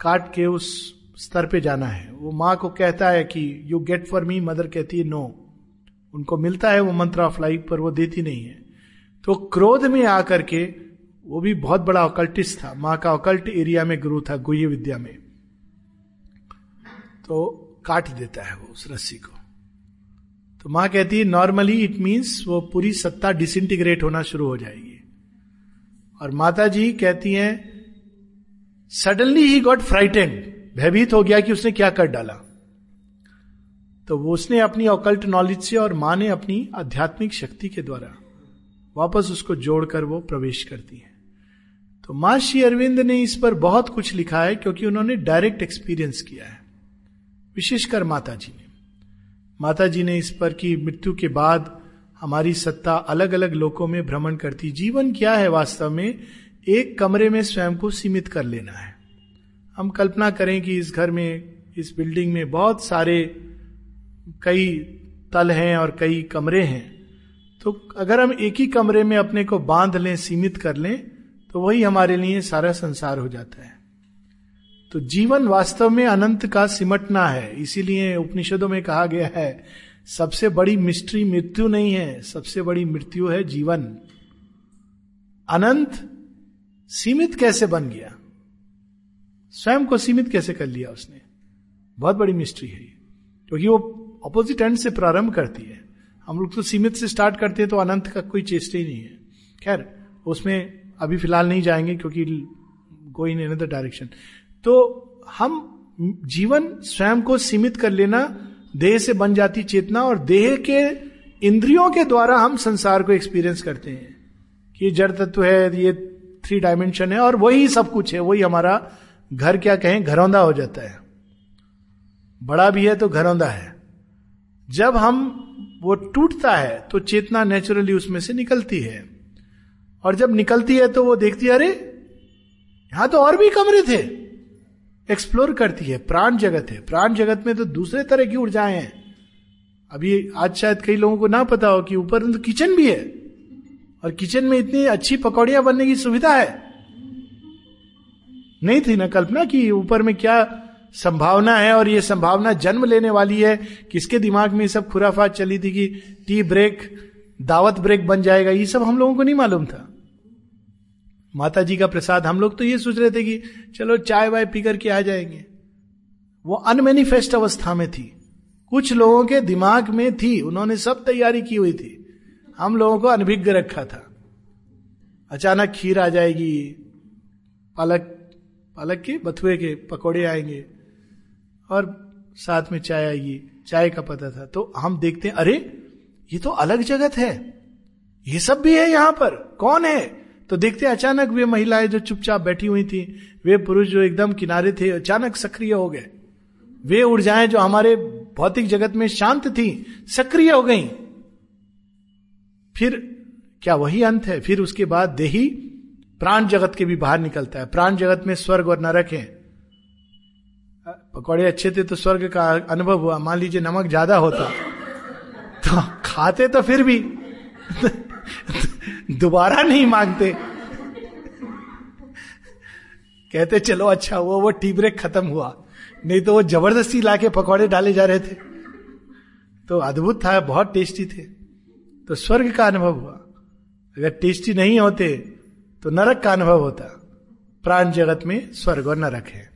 काट के उस स्तर पे जाना है। वो माँ को कहता है कि you get for me mother कहती है नो उनको मिलता है वो मंत्र ऑफ़ लाइफ, पर वो देती नहीं है। तो क्रोध में आकर के वो भी बहुत बड़ा ऑकल्टिस्ट था। माँ का ऑकल्ट एरिया में गुरु था, गुह्य विद्या में। तो काट देता है वो उस रस्सी को। तो माँ कहती है नॉर्मली इट मीन्स वो पूरी सत्ता डिसइंटीग्रेट होना शुरू हो जाएगी। और माता जी कहती हैं सडनली ही गॉट फ्राइटेंड भयभीत हो गया कि उसने क्या कर डाला। तो वो उसने अपनी ऑकल्ट नॉलेज से और माँ ने अपनी आध्यात्मिक शक्ति के द्वारा वापस उसको जोड़कर वो प्रवेश करती है। तो माँ श्री अरविंद ने इस पर बहुत कुछ लिखा है क्योंकि उन्होंने डायरेक्ट एक्सपीरियंस किया है, विशेषकर माता जी ने। माता जी ने इस पर की मृत्यु के बाद हमारी सत्ता अलग अलग लोकों में भ्रमण करती, जीवन क्या है वास्तव में, एक कमरे में स्वयं को सीमित कर लेना है। हम कल्पना करें कि इस घर में, इस बिल्डिंग में बहुत सारे कई तल हैं और कई कमरे हैं। तो अगर हम एक ही कमरे में अपने को बाँध लें, सीमित कर लें तो वही हमारे लिए सारा संसार हो जाता है। तो जीवन वास्तव में अनंत का सिमटना है। इसीलिए उपनिषदों में कहा गया है, सबसे बड़ी मिस्ट्री मृत्यु नहीं है, सबसे बड़ी मृत्यु है जीवन। अनंत सीमित कैसे बन गया? स्वयं को सीमित कैसे कर लिया उसने? बहुत बड़ी मिस्ट्री है क्योंकि वो अपोजिट एंड से प्रारंभ करती है। हम लोग तो सीमित से स्टार्ट करते हैं तो अनंत का कोई चेष्टा ही नहीं है। खैर, उसमें अभी फ़िलहाल नहीं जाएँगे क्योंकि गोइंग इन अदर डायरेक्शन तो हम जीवन स्वयं को सीमित कर लेना, देह से बन जाती चेतना और देह के इंद्रियों के द्वारा हम संसार को एक्सपीरियंस करते हैं। कि जड़ तत्व है, ये थ्री डायमेंशन है और वही सब कुछ है, वही हमारा घर क्या कहें, घरौंदा हो जाता है। बड़ा भी है तो घरौंदा है। जब हम, वो टूटता है तो चेतना नेचुरली उसमें से निकलती है। और जब निकलती है तो वो देखती है, अरे, यहाँ तो और भी कमरे थे। एक्सप्लोर करती है, प्राण जगत है। प्राण जगत में तो दूसरे तरह की ऊर्जाएँ हैं। अभी आज शायद कई लोगों को ना पता हो कि ऊपर तो किचन भी है। और किचन में इतनी अच्छी पकौड़ियाँ बनने की सुविधा है। नहीं थी ना कल्पना कि ऊपर में क्या संभावना है और ये संभावना जन्म लेने वाली है। किसके दिमाग में सब खुराफात चली थी कि टी ब्रेक, दावत ब्रेक बन जाएगा? ये सब हम लोगों को नहीं मालूम था। माता जी का प्रसाद, हम लोग तो ये सोच रहे थे कि चलो चाय वाय पी करके आ जाएँगे। वो अनमेनिफेस्ट अवस्था में थी। कुछ लोगों के दिमाग में थी, उन्होंने सब तैयारी की हुई थी। हम लोगों को अनभिज्ञ रखा था। अचानक खीर आ जाएगी, पालक पालक के, बथुए के पकौड़े आएँगे और साथ में चाय आएगी। चाय का पता था। तो हम देखते हैं, अरे, ये तो अलग जगत है। ये सब भी है यहाँ पर। कौन है? तो देखते अचानक वे महिलाएँ जो चुपचाप बैठी हुई थी, वे पुरुष जो एकदम किनारे थे, अचानक सक्रिय हो गए। वे ऊर्जाएँ जो हमारे भौतिक जगत में शांत थी, सक्रिय हो गई। फिर क्या वही अंत है? फिर उसके बाद देही प्राण जगत के भी बाहर निकलता है। प्राण जगत में स्वर्ग और नरक है। पकौड़े अच्छे थे तो स्वर्ग का अनुभव हुआ। मान लीजिए नमक ज़्यादा होता। तो खाते तो फिर भी। दोबारा नहीं मांगते। कहते, चलो अच्छा हुआ, वो टी ब्रेक खत्म हुआ। नहीं तो वो ज़बरदस्ती लाके पकौड़े डाले जा रहे थे। तो अद्भुत था, बहुत टेस्टी थे। तो स्वर्ग का अनुभव हुआ। अगर टेस्टी नहीं होते तो नरक का अनुभव होता प्राण जगत में स्वर्ग और नरक है।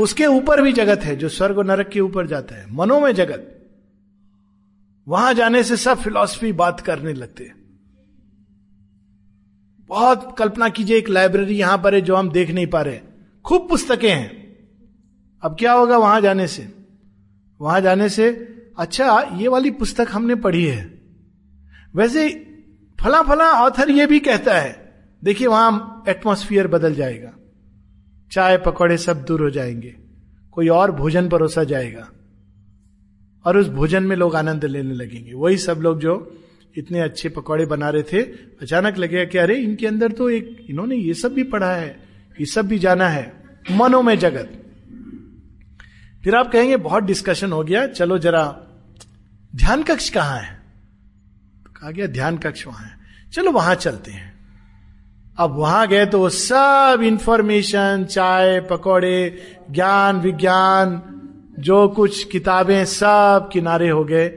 उसके ऊपर भी जगत है, जो स्वर्ग और नरक के ऊपर जाता है। मनो में जगत। वहाँ जाने से सब फिलॉसफी बात करने लगते बहुत कल्पना कीजिए, एक लाइब्रेरी यहाँ पर है जो हम देख नहीं पा रहे। खूब पुस्तकें हैं। अब क्या होगा वहाँ जाने से? वहाँ जाने से अच्छा ये वाली पुस्तक हमने पढ़ी है। वैसे फला फला ऑथर ये भी कहता है देखिए वहाँ एटमोस्फियर बदल जाएगा। चाय पकौड़े सब दूर हो जाएँगे। कोई और भोजन परोसा जाएगा। और उस भोजन में लोग आनंद लेने लगेंगे। वही सब लोग जो इतने अच्छे पकौड़े बना रहे थे, अचानक लगे कि अरे, इनके अंदर तो एक, इन्होंने ये सब भी पढ़ा है, ये सब भी जाना है। मनो में जगत। फिर आप कहेंगे, बहुत डिस्कशन हो गया। चलो जरा, ध्यान कक्ष कहाँ है? तो कहा गया, ध्यान कक्ष वहाँ है। चलो वहाँ चलते हैं। अब वहाँ गए तो वो सब इंफॉर्मेशन चाय, पकौड़े, ज्ञान, विज्ञान, जो कुछ किताबें सब किनारे हो गए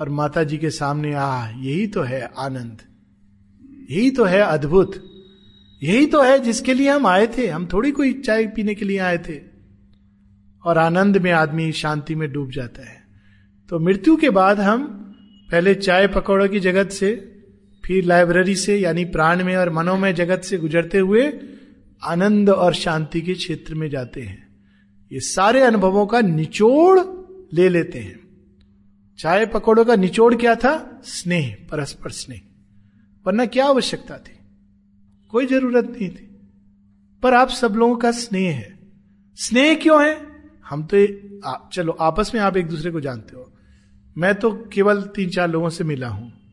और माता जी के सामने आ यही तो है आनंद, यही तो है अद्भुत, यही तो है जिसके लिए हम आए थे, हम थोड़ी कोई चाय पीने के लिए आए थे। और आनंद में आदमी शांति में डूब जाता है। तो मृत्यु के बाद हम पहले चाय पकौड़ों की जगत से फिर लाइब्रेरी से यानी प्राण में और मनोमय जगत से गुजरते हुए आनंद और शांति के क्षेत्र में जाते हैं। ये सारे अनुभवों का निचोड़ ले लेते हैं। चाय पकौड़ों का निचोड़ क्या था? स्नेह परस्पर स्नेह। वरना क्या आवश्यकता थी? कोई ज़रूरत नहीं थी। पर आप सब लोगों का स्नेह है। स्नेह क्यों है? हम तो आ, चलो आपस में आप एक दूसरे को जानते हो। मैं तो केवल तीन चार लोगों से मिला हूँ।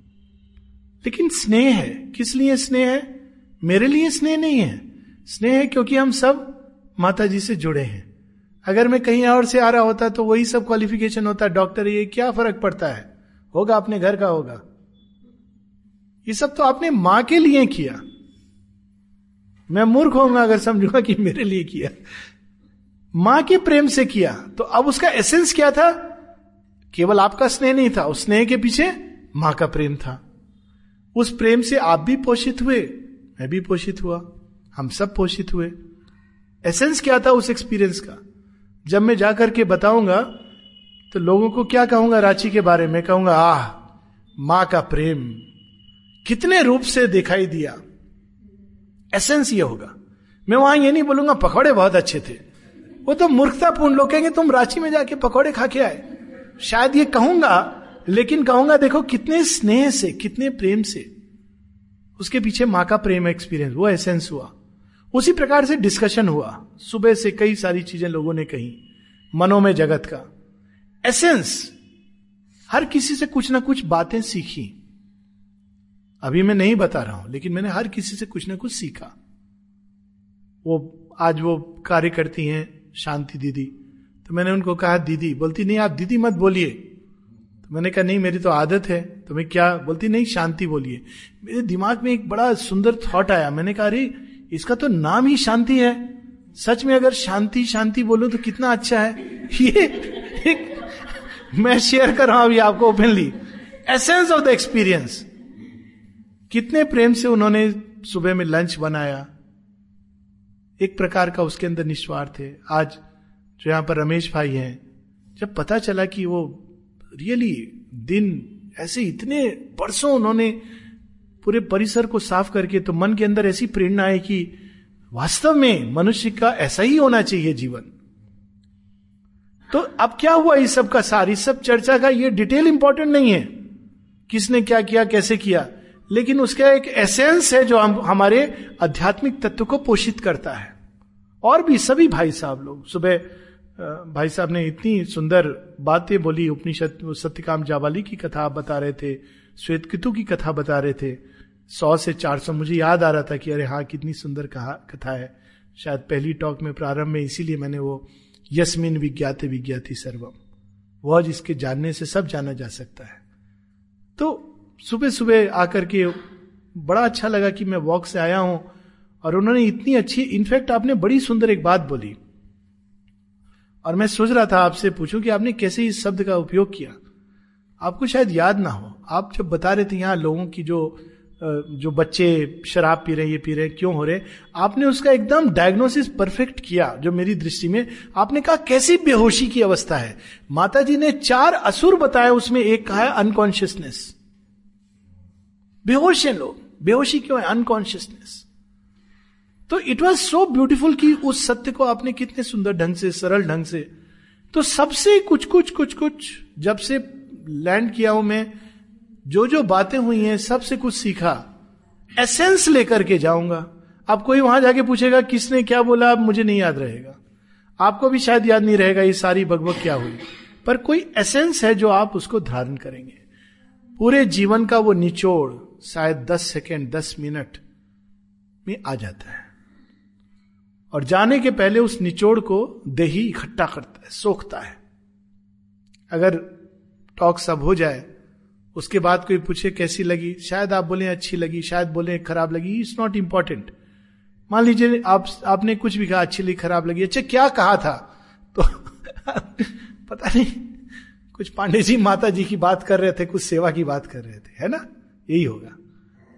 लेकिन स्नेह है। किस लिए स्नेह है? मेरे लिए स्नेह नहीं है। स्नेह है क्योंकि हम सब माता जी से जुड़े हैं। अगर मैं कहीं और से आ रहा होता तो वही सब क्वालिफिकेशन होता। डॉक्टर ये क्या फ़र्क पड़ता है? होगा अपने घर का होगा। ये सब तो आपने माँ के लिए किया। मैं मूर्ख होऊँगा अगर समझूँगा कि मेरे लिए किया। माँ के प्रेम से किया। तो अब उसका एसेंस क्या था? केवल आपका स्नेह नहीं था। उस स्नेह के पीछे माँ का प्रेम था। उस प्रेम से आप भी पोषित हुए, मैं भी पोषित हुआ, हम सब पोषित हुए। एसेंस क्या था उस एक्सपीरियंस का? जब मैं जाकर के बताऊँगा तो लोगों को क्या कहूँगा रांची के बारे में कहूँगा, आह, माँ का प्रेम कितने रूप से दिखाई दिया। एसेंस ये होगा। मैं वहाँ ये नहीं बोलूँगा, पकौड़े बहुत अच्छे थे। वो तो मूर्खतापूर्ण लोग कहेंगे, तुम रांची में जाके पकौड़े खा के आए। शायद ये कहूँगा लेकिन कहूँगा, देखो, कितने स्नेह से, कितने प्रेम से उसके पीछे माँ का प्रेम एक्सपीरियंस वो एसेंस हुआ। उसी प्रकार से डिस्कशन हुआ। सुबह से कई सारी चीज़ें लोगों ने कही, मनो में जगत का। एसेंस हर किसी से कुछ ना कुछ बातें सीखी। अभी मैं नहीं बता रहा हूँ, लेकिन मैंने हर किसी से कुछ ना कुछ सीखा। वो, आज वो कार्य करती हैं शांति दीदी। तो मैंने उनको कहा, दीदी, बोलती, नहीं, आप दीदी मत बोलिए। मैंने कहा, नहीं, मेरी तो आदत है। तो मैं क्या बोलती, नहीं, शांति बोलिए। मेरे दिमाग में एक बड़ा सुंदर थॉट आया। मैंने कहा, अरे, इसका तो नाम ही शांति है। सच में अगर शांति शांति बोलूँ तो कितना अच्छा है। ये एक, मैं शेयर कर रहा हूँ अभी आपको openly essence of the experience कितने प्रेम से उन्होंने सुबह में लंच बनाया। एक प्रकार का उसके अंदर निस्वार्थ है। आज जो यहाँ पर रमेश भाई हैं, जब पता चला कि वो रियली दिन ऐसे इतने बरसों उन्होंने पूरे परिसर को साफ़ करके तो मन के अंदर ऐसी प्रेरणा है कि वास्तव में मनुष्य का ऐसा ही होना चाहिए जीवन। तो अब क्या हुआ इस सब का सार? इस सब चर्चा का ये डिटेल इंपॉर्टेंट नहीं है। किसने क्या किया, कैसे किया? लेकिन उसका एक एसेंस है जो हम, हमारे आध्यात्मिक तत्व को पोषित करता है। और भी सभी भाई साहब लोग, सुबह भाई साहब ने इतनी सुंदर बातें बोली, उपनिषद सत्यकाम जावाली की कथा आप बता रहे थे श्वेत कितु की कथा बता रहे थे। सौ से चार सौ, मुझे याद आ रहा था कि अरे हाँ कितनी सुंदर कहा, कथा है। शायद पहली टॉक में, प्रारंभ में इसीलिए मैंने वो यस्मिन विज्ञाते विज्ञाति सर्वम। वह जिसके जानने से सब जाना जा सकता है। तो सुबह सुबह आकर के बड़ा अच्छा लगा कि मैं वॉक से आया हूँ, और उन्होंने इतनी अच्छी इनफैक्ट आपने बड़ी सुंदर एक बात बोली। और मैं सोच रहा था आपसे पूछूँ कि आपने कैसे इस शब्द का उपयोग किया। आपको शायद याद ना हो, आप जब बता रहे थे यहाँ लोगों की जो जो बच्चे शराब पी रहे ये पी रहे क्यों हो रहे आपने उसका एकदम डायग्नोसिस परफेक्ट किया, जो मेरी दृष्टि में, आपने कहा कैसी बेहोशी की अवस्था है। माता जी ने चार असुर बताए, उसमें एक कहा है अनकॉन्शियसनेस बेहोश है लोग, बेहोशी क्यों है? अनकॉन्शियसनेस तो इट वॉज़ सो ब्यूटिफुल कि उस सत्य को आपने कितने सुंदर ढंग से, सरल ढंग से। तो सबसे कुछ कुछ कुछ कुछ, जब से लैंड किया हूँ मैं, जो जो बातें हुई हैं, सबसे कुछ सीखा। एसेंस लेकर के जाऊँगा। अब कोई वहाँ जाके पूछेगा, किसने क्या बोला, अब मुझे नहीं याद रहेगा। आपको भी शायद याद नहीं रहेगा ये सारी बगबग क्या हुई। पर कोई एसेंस है जो आप उसको धारण करेंगे। पूरे जीवन का वो निचोड़, शायद दस सेकेंड दस मिनट में आ जाता है। और जाने के पहले उस निचोड़ को दही इकट्ठा करता है, सोखता है। अगर टॉक सब हो जाए, उसके बाद कोई पूछे कैसी लगी, शायद आप बोले अच्छी लगी, शायद बोले खराब लगी इट्स नॉट इंपॉर्टेंट मान लीजिए आप, आपने कुछ भी कहा, अच्छी लगी, खराब लगी अच्छा क्या कहा था? तो पता नहीं, कुछ पांडे जी माता जी की बात कर रहे थे, कुछ सेवा की बात कर रहे थे, है ना? यही होगा।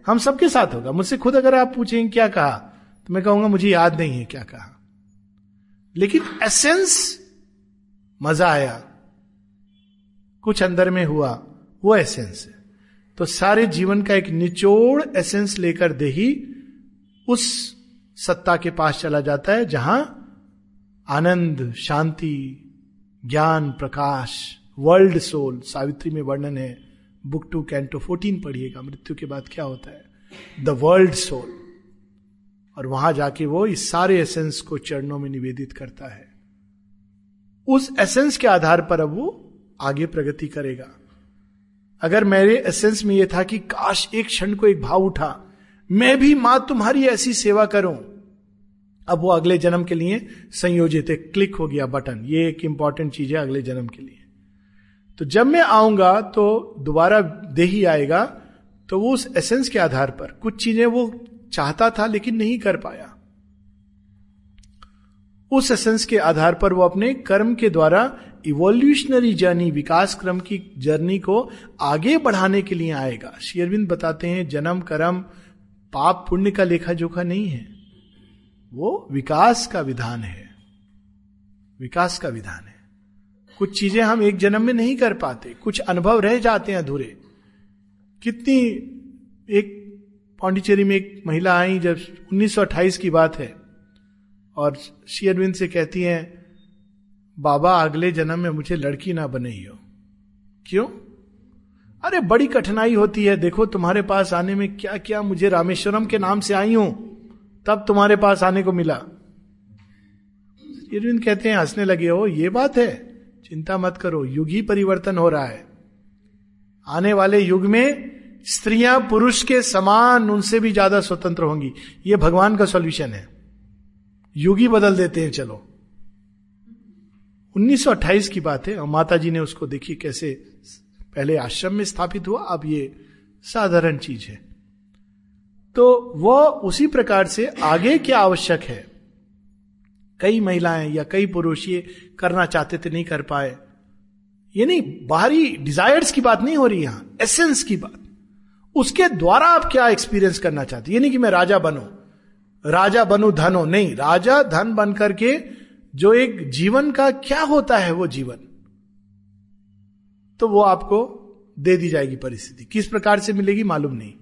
हम सबके साथ होगा। मुझसे खुद अगर आप पूछेंगे क्या कहा तो मैं कहूँगा, मुझे याद नहीं है क्या कहा। लेकिन एसेंस मज़ा आया। कुछ अंदर में हुआ, वो एसेंस है। तो सारे जीवन का एक निचोड़ एसेंस लेकर दे ही उस सत्ता के पास चला जाता है, जहाँ आनंद, शांति, ज्ञान, प्रकाश वर्ल्ड सोल सावित्री में वर्णन है। बुक टू कैंटो फोर्टीन पढ़िएगा, मृत्यु के बाद क्या होता है? द वर्ल्ड सोल और वहाँ जाके वो इस सारे एसेंस को चरणों में निवेदित करता है। उस एसेंस के आधार पर अब वो आगे प्रगति करेगा। अगर मेरे एसेंस में यह था कि काश एक क्षण को एक भाव उठा, मैं भी माँ तुम्हारी ऐसी सेवा करूँ। अब वो अगले जन्म के लिए संयोजित है क्लिक हो गया बटन ये एक इंपॉर्टेंट चीज़ है अगले जन्म के लिए। तो जब मैं आऊँगा तो दोबारा देही आएगा तो वो उस एसेंस के आधार पर कुछ चीज़ें वो चाहता था लेकिन नहीं कर पाया। उस एसेंस के आधार पर वो अपने कर्म के द्वारा इवोल्यूशनरी जर्नी विकास क्रम की जर्नी को आगे बढ़ाने के लिए आएगा। शेयरविंद बताते हैं, जन्म, कर्म, पाप, पुण्य का लेखा जोखा नहीं है। वो विकास का विधान है। विकास का विधान है। कुछ चीज़ें हम एक जन्म में नहीं कर पाते, कुछ अनुभव रह जाते हैं अधूरे। कितनी एक पांडिचेरी में एक महिला आई जब 1928 की बात है, और शेयरविंद से कहती हैं, बाबा, अगले जन्म में मुझे लड़की ना बने ही हो। क्यों? अरे, बड़ी कठिनाई होती है। देखो, तुम्हारे पास आने में क्या क्या मुझे रामेश्वरम के नाम से आई हूँ, तब तुम्हारे पास आने को मिला। अरविंद कहते हैं, हंसने लगे हो, ये बात है। चिंता मत करो, युग ही परिवर्तन हो रहा है। आने वाले युग में स्त्रियाँ पुरुष के समान उनसे भी ज़्यादा स्वतंत्र होंगी। ये भगवान का सॉल्यूशन है। युग बदल देते हैं, चलो। 1928 की बात है। और माता जी ने उसको देखी कैसे पहले आश्रम में स्थापित हुआ, अब ये साधारण चीज़ है। तो वह उसी प्रकार से आगे क्या आवश्यक है? कई महिलाएँ या कई पुरुष ये करना चाहते थे, नहीं कर पाए। ये नहीं, बाहरी डिजायर्स की बात नहीं हो रही यहाँ एसेंस की बात। उसके द्वारा आप क्या एक्सपीरियंस करना चाहते ये नहीं कि मैं राजा बनू। राजा बनू धन हो। नहीं, राजा धन बन करके जो एक जीवन का क्या होता है वो जीवन। तो वो आपको दे दी जाएगी परिस्थिति। किस प्रकार से मिलेगी मालूम नहीं।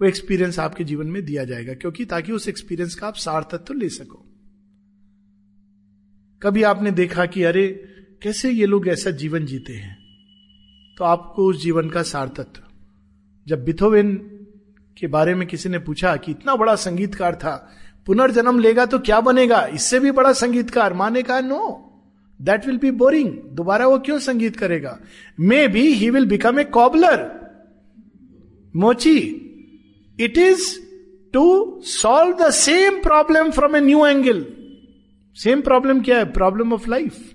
वो एक्सपीरियंस आपके जीवन में दिया जाएगा, क्योंकि ताकि उस एक्सपीरियंस का आप सार तत्व ले सको। कभी आपने देखा कि, अरे, कैसे ये लोग ऐसा जीवन जीते हैं? तो आपको उस जीवन का सार तत्व जब बिथोवेन के बारे में किसी ने पूछा कि इतना बड़ा संगीतकार था, पुनर्जन्म लेगा तो क्या बनेगा? इससे भी बड़ा संगीतकार माने का no that will be boring दोबारा वो क्यों संगीत करेगा? Maybe he will become a cobbler मोची it is to solve the same problem from a new angle same problem क्या है? प्रॉब्लम ऑफ़ लाइफ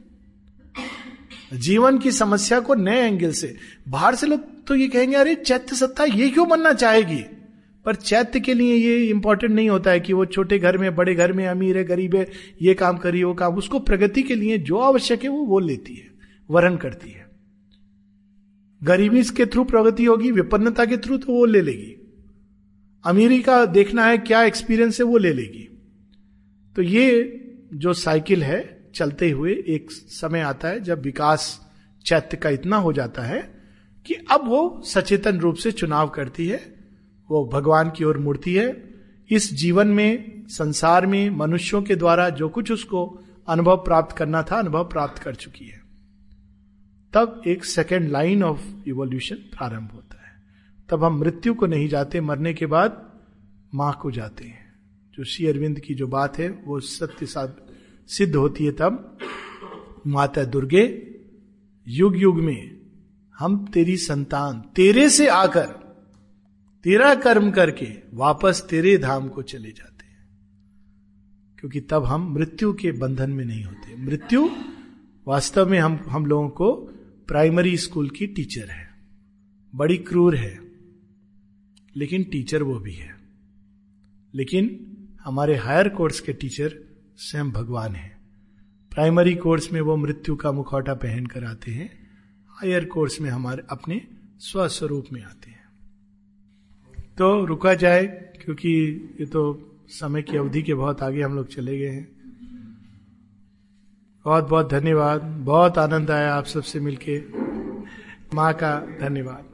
जीवन की समस्या को नए एंगल से। बाहर से लोग तो ये कहेंगे, अरे, चैत्य सत्ता ये क्यों बनना चाहेगी? पर चैत्य के लिए ये इंपॉर्टेंट नहीं होता है कि वो छोटे घर में, बड़े घर में, अमीर है, गरीब है, ये काम करिए वो काम। उसको प्रगति के लिए जो आवश्यक है वो वो लेती है वरण करती है। गरीबी के थ्रू प्रगति होगी, विपन्नता के थ्रू तो वो ले लेगी। अमीरी का देखना है क्या एक्सपीरियंस है वो ले लेगी। तो ये जो साइकिल है चलते हुए एक समय आता है जब विकास चैत्य का इतना हो जाता है कि अब वो सचेतन रूप से चुनाव करती है, वो भगवान की ओर मुड़ती है। इस जीवन में, संसार में, मनुष्यों के द्वारा जो कुछ उसको अनुभव प्राप्त करना था, अनुभव प्राप्त कर चुकी है। तब एक सेकेंड लाइन ऑफ़ इवोल्यूशन प्रारंभ होता है। तब हम मृत्यु को नहीं जाते, मरने के बाद माँ को जाते हैं। जो श्री अरविंद की जो बात है, वो सत्य सिद्ध होती है तब, माता दुर्गे युग युग में, हम तेरी संतान, तेरे से आकर, तेरा कर्म करके वापस तेरे धाम को चले जाते हैं। क्योंकि तब हम मृत्यु के बंधन में नहीं होते। मृत्यु वास्तव में हम हम लोगों को प्राइमरी स्कूल की टीचर है। बड़ी क्रूर है, लेकिन टीचर वो भी है। लेकिन हमारे हायर कोर्स के टीचर स्वयं भगवान है। प्राइमरी कोर्स में वो मृत्यु का मुखौटा पहन कर आते हैं। हायर कोर्स में हमारे अपने स्वस्वरूप में आते हैं। तो रुका जाए, क्योंकि ये तो समय की अवधि के बहुत आगे हम लोग चले गए हैं। बहुत बहुत धन्यवाद। बहुत आनंद आया आप सबसे मिलके। माँ का धन्यवाद।